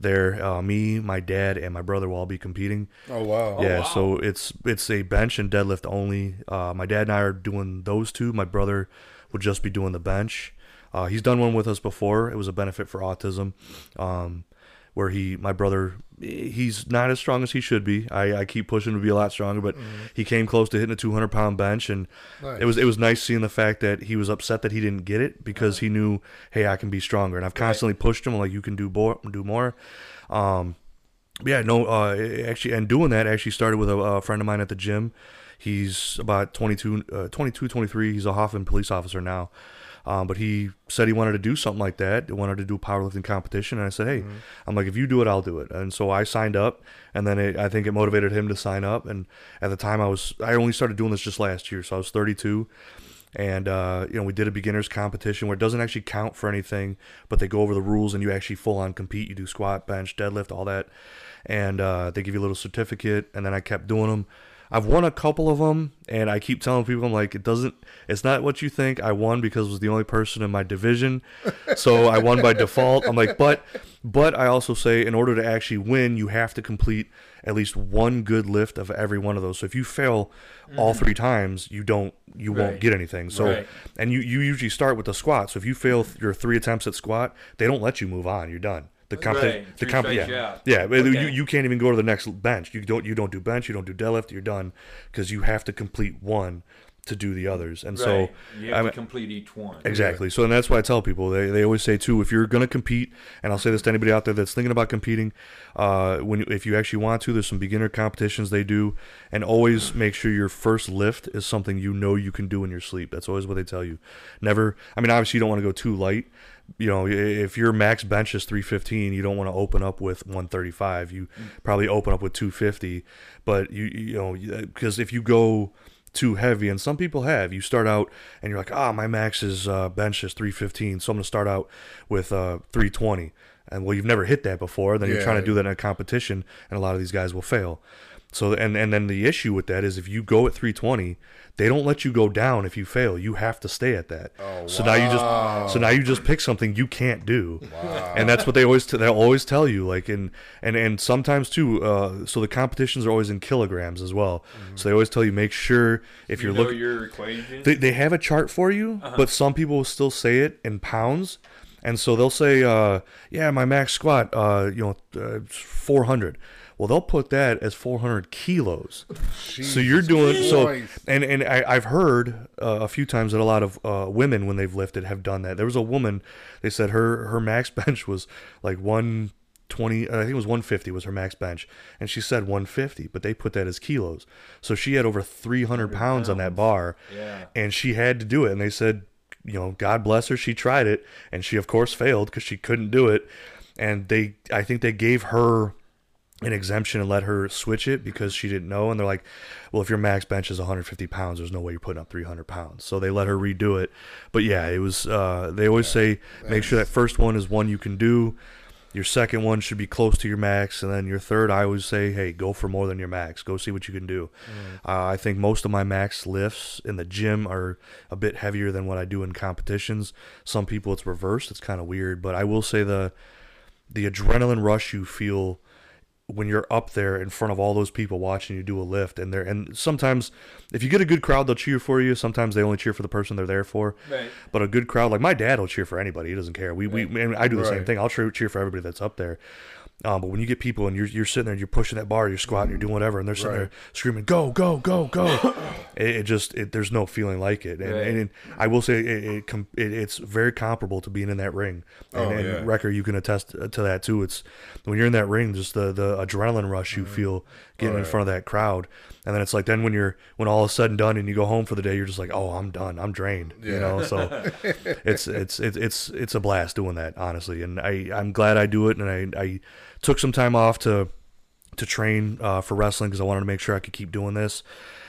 there. Uh, me, my dad, and my brother will all be competing. Oh wow. Yeah, so it's it's a bench and deadlift only. Uh, my dad and I are doing those two. My brother would just be doing the bench. Uh, he's done one with us before. It was a benefit for autism, um, where he, my brother, he's not as strong as he should be. I, I keep pushing to be a lot stronger, but he came close to hitting a 200 pound bench, and it was it was nice seeing the fact that he was upset that he didn't get it because he knew, hey, I can be stronger, and I've constantly pushed him like you can do more, do more. Um, yeah, no, uh, actually, and doing that actually started with a, a friend of mine at the gym. He's about 22, uh, 22, 23. He's a Hoffman police officer now. Um, but he said he wanted to do something like that. He wanted to do a powerlifting competition. And I said, hey, I'm like, if you do it, I'll do it. And so I signed up. And then it, I think it motivated him to sign up. And at the time, I was, I only started doing this just last year. So I was 32 and uh, you know we did a beginners competition where it doesn't actually count for anything but they go over the rules and you actually full on compete you do squat bench deadlift all that and uh, they give you a little certificate and then i kept doing them i've won a couple of them and i keep telling people i'm like it doesn't it's not what you think i won because I was the only person in my division so i won by default i'm like but but i also say in order to actually win you have to complete at least one good lift of every one of those so if you fail all three times you don't you won't get anything so Right. and you, you usually start with the squat. So if you fail your three attempts at squat, they don't let you move on. You're done. The competi- Right. the comp- yeah, yeah. yeah. but You, you can't even go to the next bench. You don't you don't do bench. You don't do deadlift. You're done because you have to complete one to do the others. And so Right. you have I'm- to complete each one. Exactly. So, and that's why I tell people they, they always say too, if you're going to compete, and I'll say this to anybody out there that's thinking about competing, uh, when if you actually want to, there's some beginner competitions they do, and always make sure your first lift is something you know you can do in your sleep. That's always what they tell you. Never. I mean, obviously you don't want to go too light. You know, if your max bench is 315, you don't want to open up with 135. You probably open up with 250, but you you know because if you go too heavy, and some people have. You start out and you're like, ah, my max is uh, bench is 315, so I'm gonna start out with uh, 320. And well, you've never hit that before. Then you're trying to do that in a competition, and a lot of these guys will fail. So and and then the issue with that is if you go at 320, they don't let you go down if you fail. You have to stay at that. Oh, so now you just so now you just pick something you can't do, wow. and that's what they always t- they'll always tell you. Like and and and sometimes too. Uh, so the competitions are always in kilograms as well. So they always tell you make sure if you you're know looking your equation. they, they have a chart for you, but some people will still say it in pounds. And so they'll say, uh, yeah, my max squat, uh, you know, uh, 400. Well, they'll put that as 400 kilos. so you're doing so, and and I, I've heard uh, a few times that a lot of uh, women when they've lifted have done that. There was a woman, they said her her max bench was like one. 20 I think it was 150 was her max bench and she said 150 but they put that as kilos so she had over 300 pounds on that bar Yeah. and she had to do it and they said you know god bless her she tried it and she of course failed because she couldn't do it. And they i think they gave her an exemption and let her switch it because she didn't know. And they're like well if your max bench is 150 pounds there's no way you're putting up 300 pounds. So they let her redo it. But yeah it was uh, they always say make sure that first one is one you can do your second one should be close to your max and then your third i always say hey go for more than your max. Go see what you can do. Uh, i think most of my max lifts in the gym are a bit heavier than what i do in competitions. Some people it's reversed. It's kind of weird. But i will say the the adrenaline rush you feel when you're up there in front of all those people watching you do a lift and they're and sometimes if you get a good crowd they'll cheer for you. Sometimes they only cheer for the person they're there for. Right. but a good crowd like my dad will cheer for anybody. He doesn't care. We, we and i do the same thing. I'll cheer, cheer for everybody that's up there Um, but when you get people and you're, you're sitting there and you're pushing that bar, you're squatting, you're doing whatever, and they're sitting there screaming, "Go, go, go, go!" it, it just it, there's no feeling like it. And, Right. and I will say it, it, com- it it's very comparable to being in that ring. And, Oh, and yeah. Wrecker, you can attest to that too. It's when you're in that ring, just the the adrenaline rush you feel getting Oh, in front of that crowd, and then it's like then when you're when all is said and done and you go home for the day, you're just like, "Oh, I'm done. I'm drained." You know, so it's it's it's it's it's a blast doing that honestly and i i'm glad i do it and i i took some time off to to train uh, for wrestling because i wanted to make sure i could keep doing this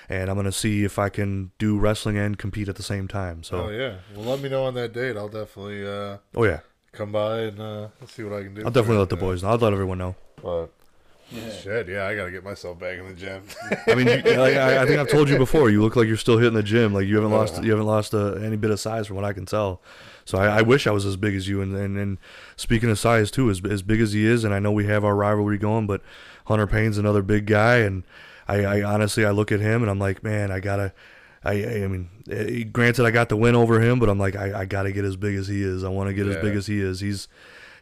and i'm gonna see if i can do wrestling and compete at the same time so Oh yeah. Well, let me know on that date. I'll definitely uh, oh yeah come by and uh, see what I can do. i'll definitely let the boys know i'll let everyone know But shit, yeah, I gotta get myself back in the gym. i mean you, like, I, I think i've told you before you look like you're still hitting the gym like you haven't lost you haven't lost uh, any bit of size from what i can tell so I, I wish I was as big as you. And, and, and speaking of size too, as, as big as he is, and I know we have our rivalry going, but Hunter Payne's another big guy, and I, I honestly I look at him and I'm like, man, I gotta. I, I mean, eh, granted, I got the win over him, but I'm like, I, I got to get as big as he is. I want to get as big as he is. He's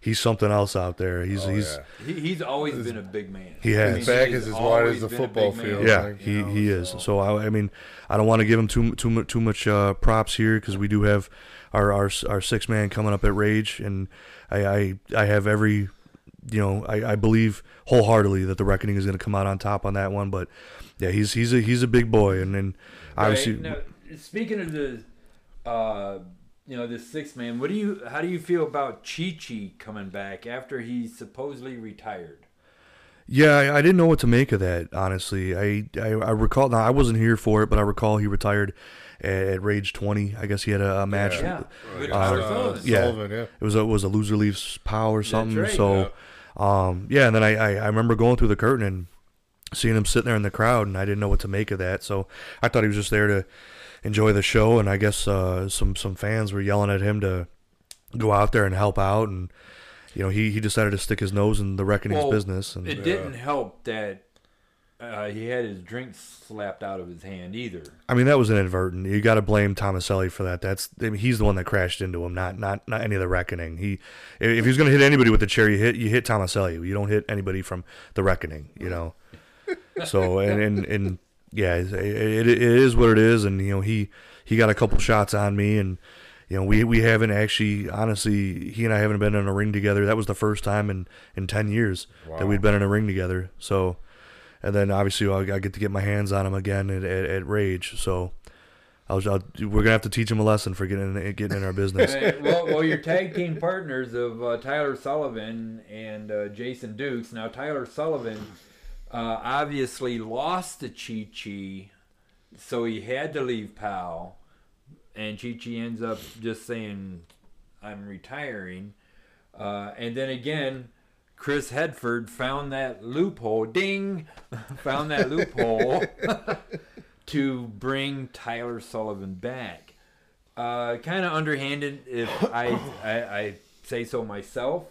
he's something else out there. He's Oh, he's yeah. He, he's always been a big man. He has. His back is as wide as the football big man, field. yeah, like, he know, he is. so- So I, I mean, I don't want to give him too too much too much uh, props here because we do have our our our six man coming up at Rage, and I I, I have every you know I, I believe wholeheartedly that the Reckoning is going to come out on top on that one. But yeah, he's he's a he's a big boy, and then obviously Right. Now, speaking of the, uh, you know, this six man, what do you? How do you feel about Chi Chi coming back after he supposedly retired? Yeah, I, I didn't know what to make of that. Honestly, I, I I recall. Now I wasn't here for it, but I recall he retired at, at Rage 20. I guess he had a, a match. Yeah, with Uh, Tyler uh, yeah. Sullivan, yeah. It was a it was a loser leaves pow or something. right, so, um, yeah, and then I, I I remember going through the curtain and seeing him sitting there in the crowd, and I didn't know what to make of that. So I thought he was just there to enjoy the show, and I guess uh, some some fans were yelling at him to go out there and help out, and you know he he decided to stick his nose in the Reckoning's Well, business, and It didn't help that uh, he had his drink slapped out of his hand either. I mean, that was inadvertent. You got to blame Tomaselli for that. That's I mean, he's the one that crashed into him, not not not any of the reckoning. He if if he's going to hit anybody with the chair, you hit you hit Tomaselli. You don't hit anybody from the reckoning. You know. So and and, and yeah, it, it, it is what it is. And you know he he got a couple shots on me, and you know we we haven't actually honestly he and I haven't been in a ring together. That was the first time in in ten years that we'd been in a ring together. So. And then obviously I I get to get my hands on him again at, at, at Rage. So I'll, I'll, we're gonna have to teach him a lesson for getting in, getting in our business. Well, well, your tag team partners of uh, Tyler Sullivan and uh, Jason Dukes. Now, Tyler Sullivan uh, obviously lost to Chi Chi, so he had to leave POW, and Chi Chi ends up just saying, "I'm retiring," uh, and then again. Chris Hedford found that loophole, ding, found that loophole to bring Tyler Sullivan back uh, kind of underhanded if I, I I say so myself.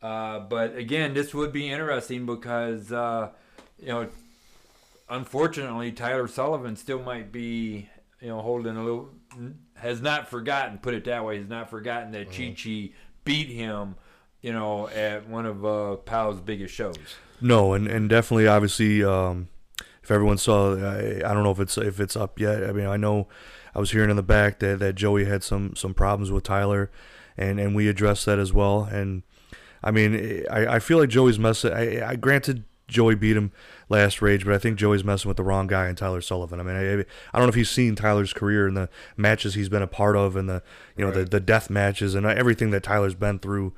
Uh, but again, this would be interesting because uh, you know, unfortunately, Tyler Sullivan still might be you know holding a little has not forgotten. Put it that way, has not forgotten that Chi Chi beat him. You know, at one of uh, POW's biggest shows. No, and, and definitely, obviously, um, if everyone saw, I, I don't know if it's if it's up yet. I mean, I know I was hearing in the back that, that Joey had some some problems with Tyler, and, and we addressed that as well. And I mean, I, I feel like Joey's messing. I, I granted Joey beat him last Rage, but I think Joey's messing with the wrong guy in Tyler Sullivan. I mean, I, I don't know if he's seen Tyler's career and the matches he's been a part of, and the you know the, the death matches and everything that Tyler's been through.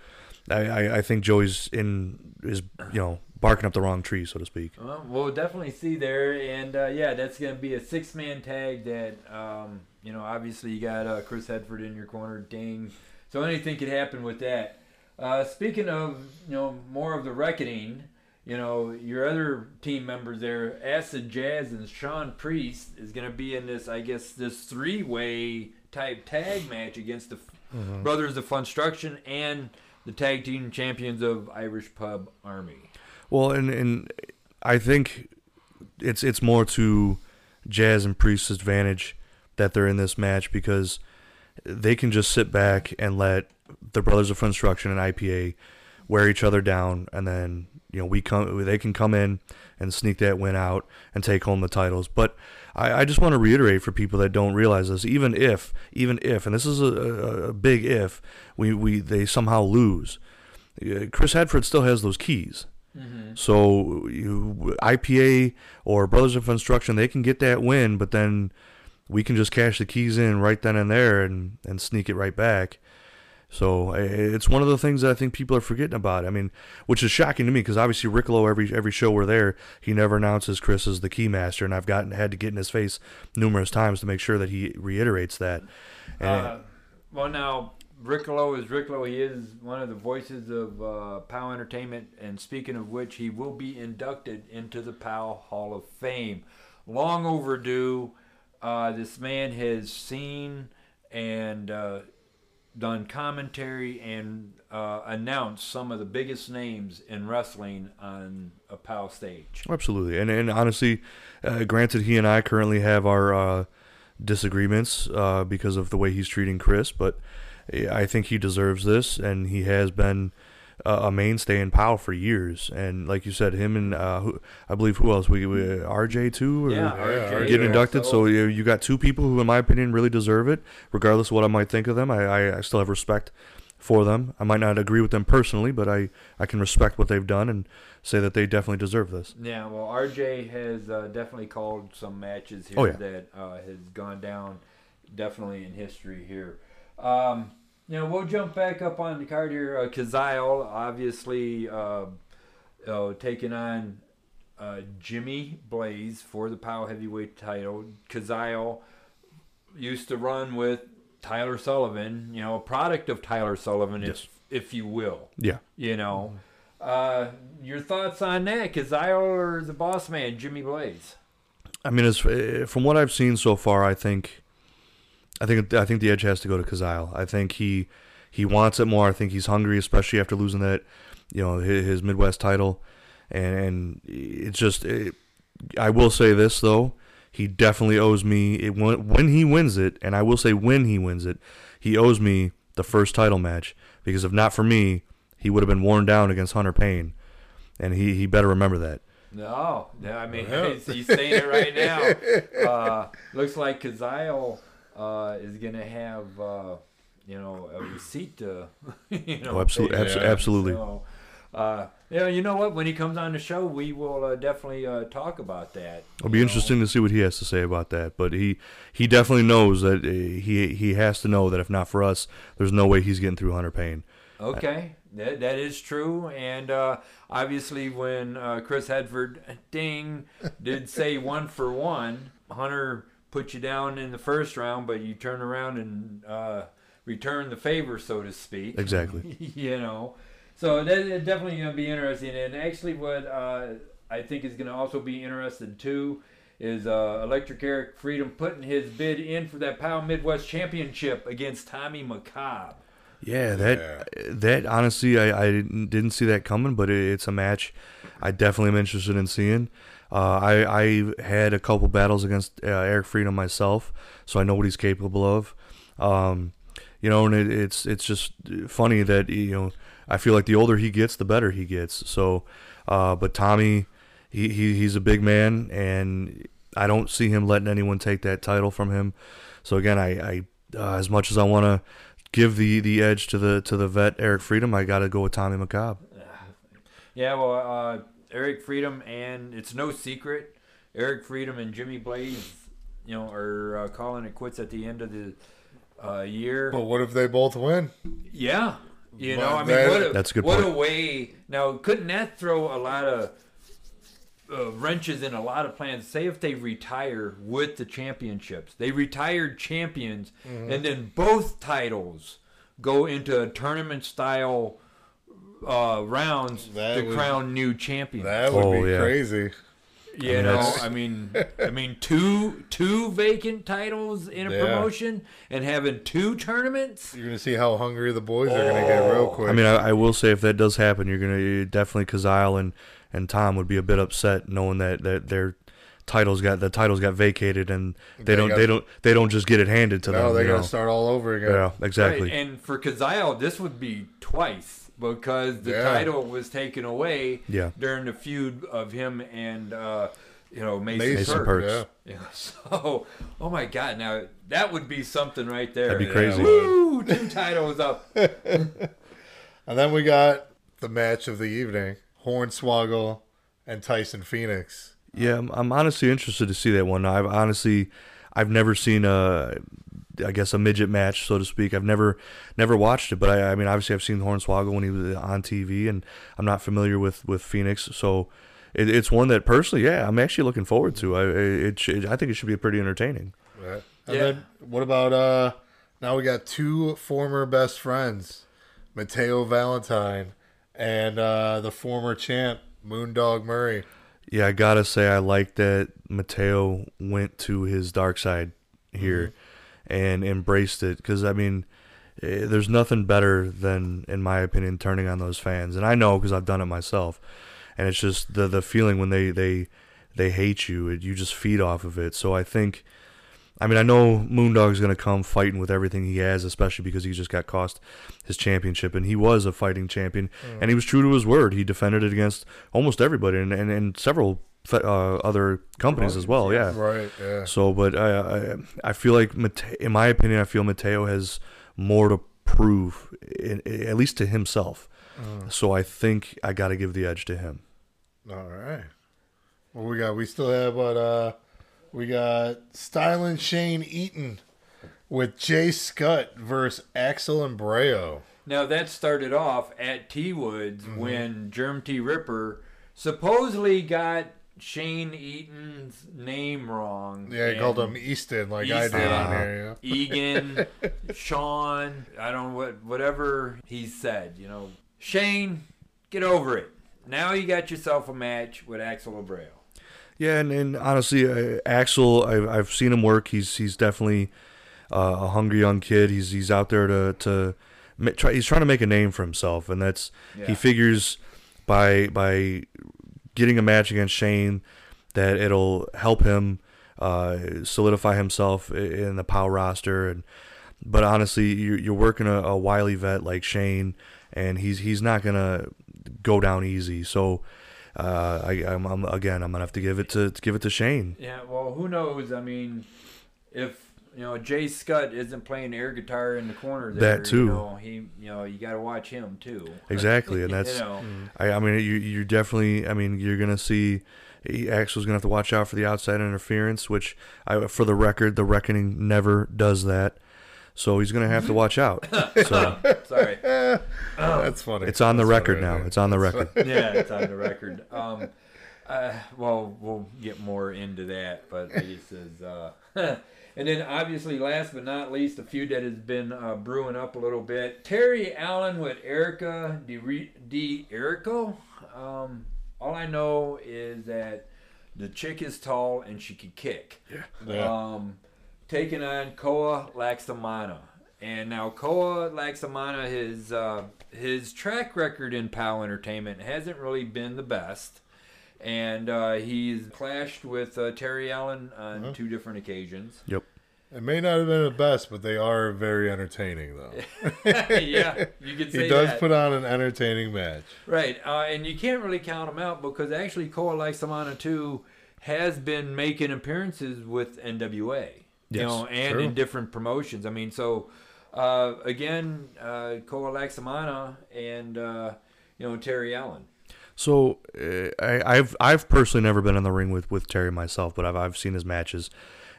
I, I, I think Joey's in is you know barking up the wrong tree, so to speak. Well, we'll definitely see there, and uh, yeah, that's going to be a six-man tag. That um, you know, obviously you got uh, Chris Hedford in your corner, ding. So anything could happen with that. Uh, speaking of you know more of the reckoning, you know your other team members there, Acid Jazz and Sean Priest is going to be in this, I guess, this three-way type tag match against the mm-hmm. Brothers of Funstruction and the tag team champions of Irish Pub Army. Well, and and I think it's it's more to Jazz and Priest's advantage that they're in this match because they can just sit back and let the Brothers of Funstruction and IPA wear each other down, and then you know we come they can come in and sneak that win out and take home the titles. But I, I just want to reiterate for people that don't realize this, even if even if, and this is a, a, big if, we, we they somehow lose, Chris Hedford still has those keys. Mm-hmm. So you, IPA or Brothers of Funstruction, they can get that win, but then we can just cash the keys in right then and there and, and sneak it right back. So it's one of the things that I think people are forgetting about. I mean, which is shocking to me because obviously Riccolo, every every show we're there, he never announces Chris as the keymaster, and I've gotten had to get in his face numerous times to make sure that he reiterates that. Uh, well, now Riccolo is Riccolo. He is one of the voices of uh, POW Entertainment, and speaking of which, he will be inducted into the POW Hall of Fame. Long overdue. Uh, this man has seen and uh, done commentary and uh, announced some of the biggest names in wrestling on a POW stage. Absolutely, and and honestly, uh, granted, he and I currently have our uh, disagreements uh, because of the way he's treating Chris, but I think he deserves this, and he has been uh, a mainstay in POW for years. And like you said, him and uh, who, I believe who else? We, we RJ too, or Yeah, RJ. RJ get inducted. So you, you got two people who, in my opinion, really deserve it, regardless of what I might think of them. I, I, I still have respect for them. I might not agree with them personally, but I, I can respect what they've done and say that they definitely deserve this. Yeah, well, RJ has uh, definitely called some matches here Oh, yeah. that uh, has gone down definitely in history here. Um, know, we'll jump back up on the card here. Uh, Kazile, obviously, uh, uh, taking on uh, Jimmy Blaze for the POW heavyweight title. Kazile used to run with Tyler Sullivan, you know, a product of Tyler Sullivan, Yes. if, if you will Yeah. you know. Uh, your thoughts on that? Kazile or the boss man, Jimmy Blaze? I mean, as eh, from what I've seen so far, I think, I think, I think the edge has to go to Kazile. I think he he wants it more. I think he's hungry, especially after losing that, you know, his, his Midwest title, and and it's just. It, I will say this though, he definitely owes me it when, when he wins it, and I will say when he wins it, he owes me the first title match because if not for me, he would have been worn down against Hunter Payne, and he he better remember that. No, no I mean Yeah. he's, he's saying it right now. Uh, looks like Kazile uh, is gonna have uh, you know a receipt to you know. Oh, absolutely, abso- Yeah. absolutely. So, uh, yeah, you know what? When he comes on the show, we will uh, definitely uh, talk about that. It'll be know. interesting to see what he has to say about that. But he he definitely knows that uh, he he has to know that if not for us, there's no way he's getting through Hunter Payne. Okay, that, that is true. And uh, obviously, when uh, Chris Hedford, ding, did say one for one, Hunter put you down in the first round, but you turn around and uh, return the favor, so to speak. Exactly. you know, so that is definitely going to be interesting. And actually, what uh, I think is going to also be interesting too is uh, Electric Eric Freedom putting his bid in for that POW Midwest Championship against Tommy McCobb. Yeah, that that honestly, I, I didn't, didn't see that coming, but it, it's a match I definitely am interested in seeing. Uh, I I had a couple battles against uh, Eric Freedom myself, so I know what he's capable of. Um, you know, and it, it's it's just funny that you know I feel like the older he gets, the better he gets. So, uh, but Tommy, he, he he's a big man, and I don't see him letting anyone take that title from him. So again, I, I uh, as much as I want to give the, the edge to the to the vet Eric Freedom, I got to go with Tommy McCobb. Yeah, well, uh, Eric Freedom, and it's no secret, Eric Freedom and Jimmy Blaze, you know, are uh, calling it quits at the end of the uh, year. But what if they both win? yeah, you know, I mean, that- what a, That's a good what point. a way. Now, couldn't that throw a lot of uh, wrenches in a lot of plans? Say if they retire with the championships, they retired champions, Mm-hmm. and then both titles go into a tournament style. Uh, rounds That to would- crown new champions. That would Oh, be yeah. crazy. You mean, know, that's- I mean, I mean, two two vacant titles in a Yeah. promotion and having two tournaments. You're gonna see how hungry the boys are gonna get real quick. I mean, I, I will say if that does happen, you're gonna you definitely Kazile and and Tom would be a bit upset knowing that that their titles got the titles got vacated and they, They don't got- they don't they don't just get it handed to no, them. they you gotta know? start all over again. Yeah, exactly. Right, And for Kazile, this would be twice because the Yeah. title was taken away Yeah. during the feud of him and uh, you know Mason, Mason Perk. Perks. Yeah. Yeah, so, oh my God! Now that would be something right there. That'd be crazy. it would. Woo! Two titles up. And then we got the match of the evening: Hornswoggle and Tyson Phoenix. Yeah, I'm, I'm honestly interested to see that one. I've honestly, I've never seen a, I guess a midget match, so to speak. I've never, never watched it, but I, I mean, obviously, I've seen Hornswoggle when he was on TV, and I'm not familiar with with Phoenix, so it, it's one that personally, yeah, I'm actually looking forward to. I, it, should, I think it should be pretty entertaining. Right. And Yeah. then what about uh? Now we got two former best friends, Mateo Valentine and uh, the former champ Moondog Murray. Yeah, I gotta say I like that Mateo went to his dark side here and embraced it because I mean, eh, there's nothing better than, in my opinion, turning on those fans, and I know because I've done it myself, and it's just the the feeling when they they they hate you, you just feed off of it. So I think. I mean, I know Moondog's going to come fighting with everything he has, especially because he just got cost his championship, and he was a fighting champion, and he was true to his word. He defended it against almost everybody, and and, and several uh, other companies as well. Yeah. Right. Yeah. So, but I, I, I feel like, Mate- in my opinion, I feel Mateo has more to prove, in, at least to himself. So I think I got to give the edge to him. All right. Well, we got? We still have what? Uh, we got Styling Shane Eaton with Jay Scott versus Axel Abreu. Now that started off at T Woods Mm-hmm. when Germ T Ripper supposedly got Shane Eaton's name wrong. Yeah, he called him Easton, like I did Easton. on here. Yeah. Egan, Sean, I don't know what whatever he said, you know. Shane, get over it. Now you got yourself a match with Axel Abreu. Yeah, and, and honestly, uh, Axel, I've, I've seen him work. He's he's definitely uh, a hungry young kid. He's he's out there to to ma- try. He's trying to make a name for himself, and that's Yeah. he figures by by getting a match against Shane that it'll help him uh, solidify himself in the POW roster. And but honestly, you're, you're working a, a wily vet like Shane, and he's he's not gonna go down easy. So. Uh, I, I'm, I'm again. I'm gonna have to give it to, to give it to Shane. Yeah, well, who knows? I mean, if you know Jay Scott isn't playing air guitar in the corner, there, That too. You know, he, you know, you got to watch him too. Exactly, and that's- you know, I, I mean, you you definitely. I mean, you're gonna see. He Axel's gonna have to watch out for the outside interference, which, I, for the record, the Reckoning never does that. So he's gonna have to watch out. So sorry. That's funny. it's on the That's record funny, now. It's on the record. yeah, it's on the record. Um, uh, well, we'll get more into that, but this is. Uh, and then, obviously, last but not least, a feud that has been uh, brewing up a little bit. Terry Allen with Erica Di, Di Erico. Um, all I know is that the chick is tall and she can kick. Yeah. Um, taking on Koa Laxamana. And now Koa Laxamana, his uh, his track record in POW Entertainment hasn't really been the best, and uh, he's clashed with uh, Terry Allen on two different occasions. Yep. It may not have been the best, but they are very entertaining, though. yeah, you could say he does that. put on an entertaining match. Right, uh, and you can't really count him out because actually Koa Laxamana too has been making appearances with NWA, you know, and true. in different promotions. I mean, so uh, again, uh, Koa Laxamana and uh, you know Terry Allen. So uh, I, I've I've personally never been in the ring with, with Terry myself, but I've I've seen his matches,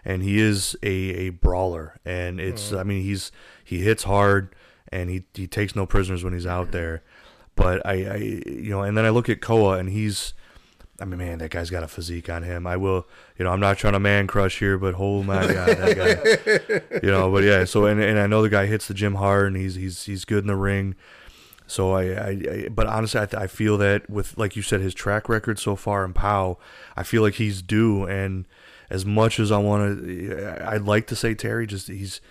and he is a, a brawler, and it's I mean he's he hits hard, and he he takes no prisoners when he's out there, but I, I you know, and then I look at Koa, and he's. I mean, man, that guy's got a physique on him. I will, you know, I'm not trying to man crush here, but oh my god, that guy, you know. But yeah, so and, and I know the guy hits the gym hard, and he's he's he's good in the ring. So I, I, I but honestly, I, I feel that with like you said, his track record so far in POW, I feel like he's due. And as much as I want to, I'd like to say Terry, just he's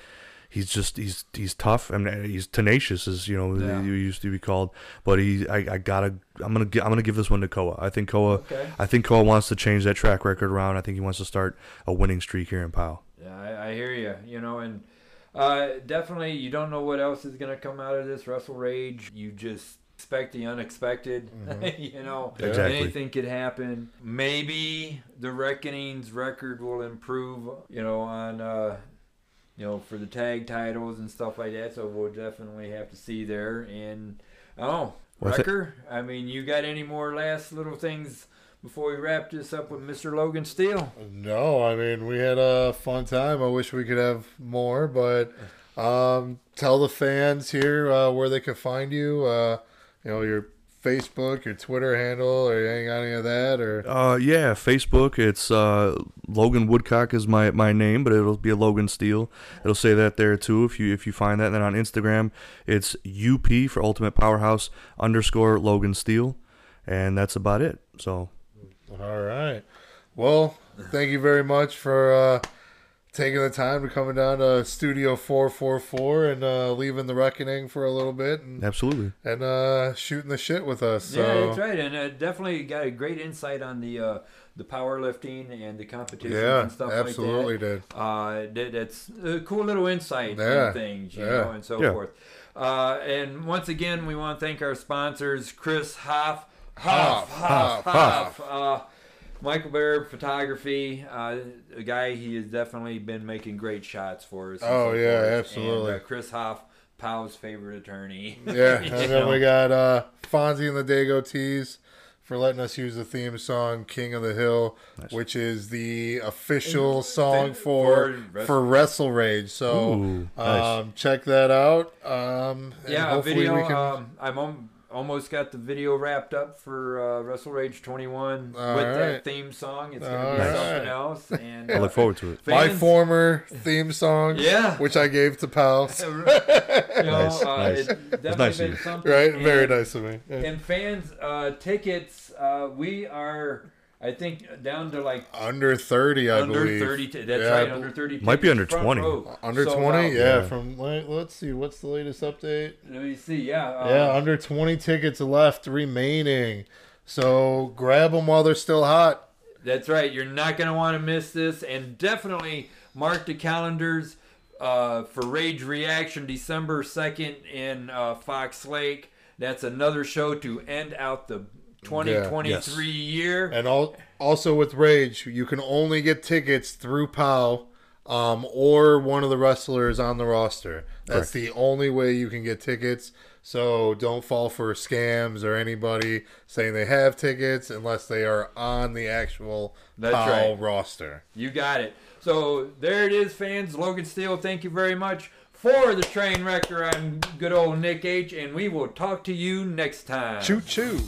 he's just he's he's tough and he's tenacious, as you know Yeah. you used to be called. But he, I, I gotta, I'm gonna, I'm gonna give this one to Koa. I think Koa, Okay. I think Koa wants to change that track record around. I think he wants to start a winning streak here in POW. Yeah, I, I hear you. You know, and uh, definitely you don't know what else is gonna come out of this Wrestle Rage. You just expect the unexpected. you know, Exactly. anything could happen. Maybe the Reckoning's record will improve. You know, on uh, you know for the tag titles and stuff like that. So we'll definitely have to see there. And oh, thi- Wrecker. I mean, you got any more last little things? Before we wrap this up with Mr. Logan Steel, No, I mean we had a fun time. I wish we could have more, but um, tell the fans here uh, where they can find you. Uh, you know your Facebook, or Twitter handle, or you ain't got any of that, or Uh, yeah, Facebook. It's uh, Logan Woodcock is my, my name, but it'll be a Logan Steel. It'll say that there too if you if you find that. And then on Instagram, it's UP for Ultimate Powerhouse underscore Logan Steel, and that's about it. So all right. Well, thank you very much for uh, taking the time to coming down to Studio Four Four Four and uh, leaving the reckoning for a little bit and absolutely, and uh, shooting the shit with us. So. yeah, that's right, and uh, definitely got a great insight on the uh, the powerlifting and the competitions Yeah, and stuff absolutely like that. did. Uh, that, that's a cool little insight Yeah, on things, you yeah. know, and so Yeah. forth. Uh, and once again, we want to thank our sponsors, Chris Haaff, Haaff, Haaff, Haaff, Haaff, uh, Michael Bare Photography, uh, a guy he has definitely been making great shots for us. Oh, so yeah, forth. absolutely. And, uh, Chris Haaff, Pow's favorite attorney. Yeah, and then know? we got uh, Fonzie and the Dago Tees for letting us use the theme song "King of the Hill," which is the official song for for for Wrestle Rage. So Ooh, nice. um, check that out. Um, Yeah, a hopefully video. we can. Um, I'm om- almost got the video wrapped up for uh, Wrestle Rage 21 All with right. that theme song. It's gonna All be right. something else. And I uh, look forward to it. my former theme song, Yeah. which I gave to pals. you know, Nice, uh, nice. it's definitely nice of you. something. Right, very nice of me. Yeah. And fans, uh, tickets. Uh, we are, I think, down to like Under thirty, I believe. under believe. 30. T- that's Yeah, right, under 30. Might be under 20. row, Under sold twenty, out. yeah. Yeah. From let- let's see, what's the latest update? Let me see. Yeah. Uh, Yeah, under 20 tickets left remaining. So grab them while they're still hot. That's right. You're not going to want to miss this. And definitely mark the calendars uh, for Rage Reaction December 2nd in uh, Fox Lake. That's another show to end out the 2023 year. And al- also with Rage, you can only get tickets through POW um, or one of the wrestlers on the roster. That's Correct. the only way you can get tickets. So don't fall for scams or anybody saying they have tickets unless they are on the actual That's POW right. roster. You got it. So there it is, fans. Logan Steel, thank you very much for the train wrecker. I'm good old Nick H, and we will talk to you next time. Choo choo.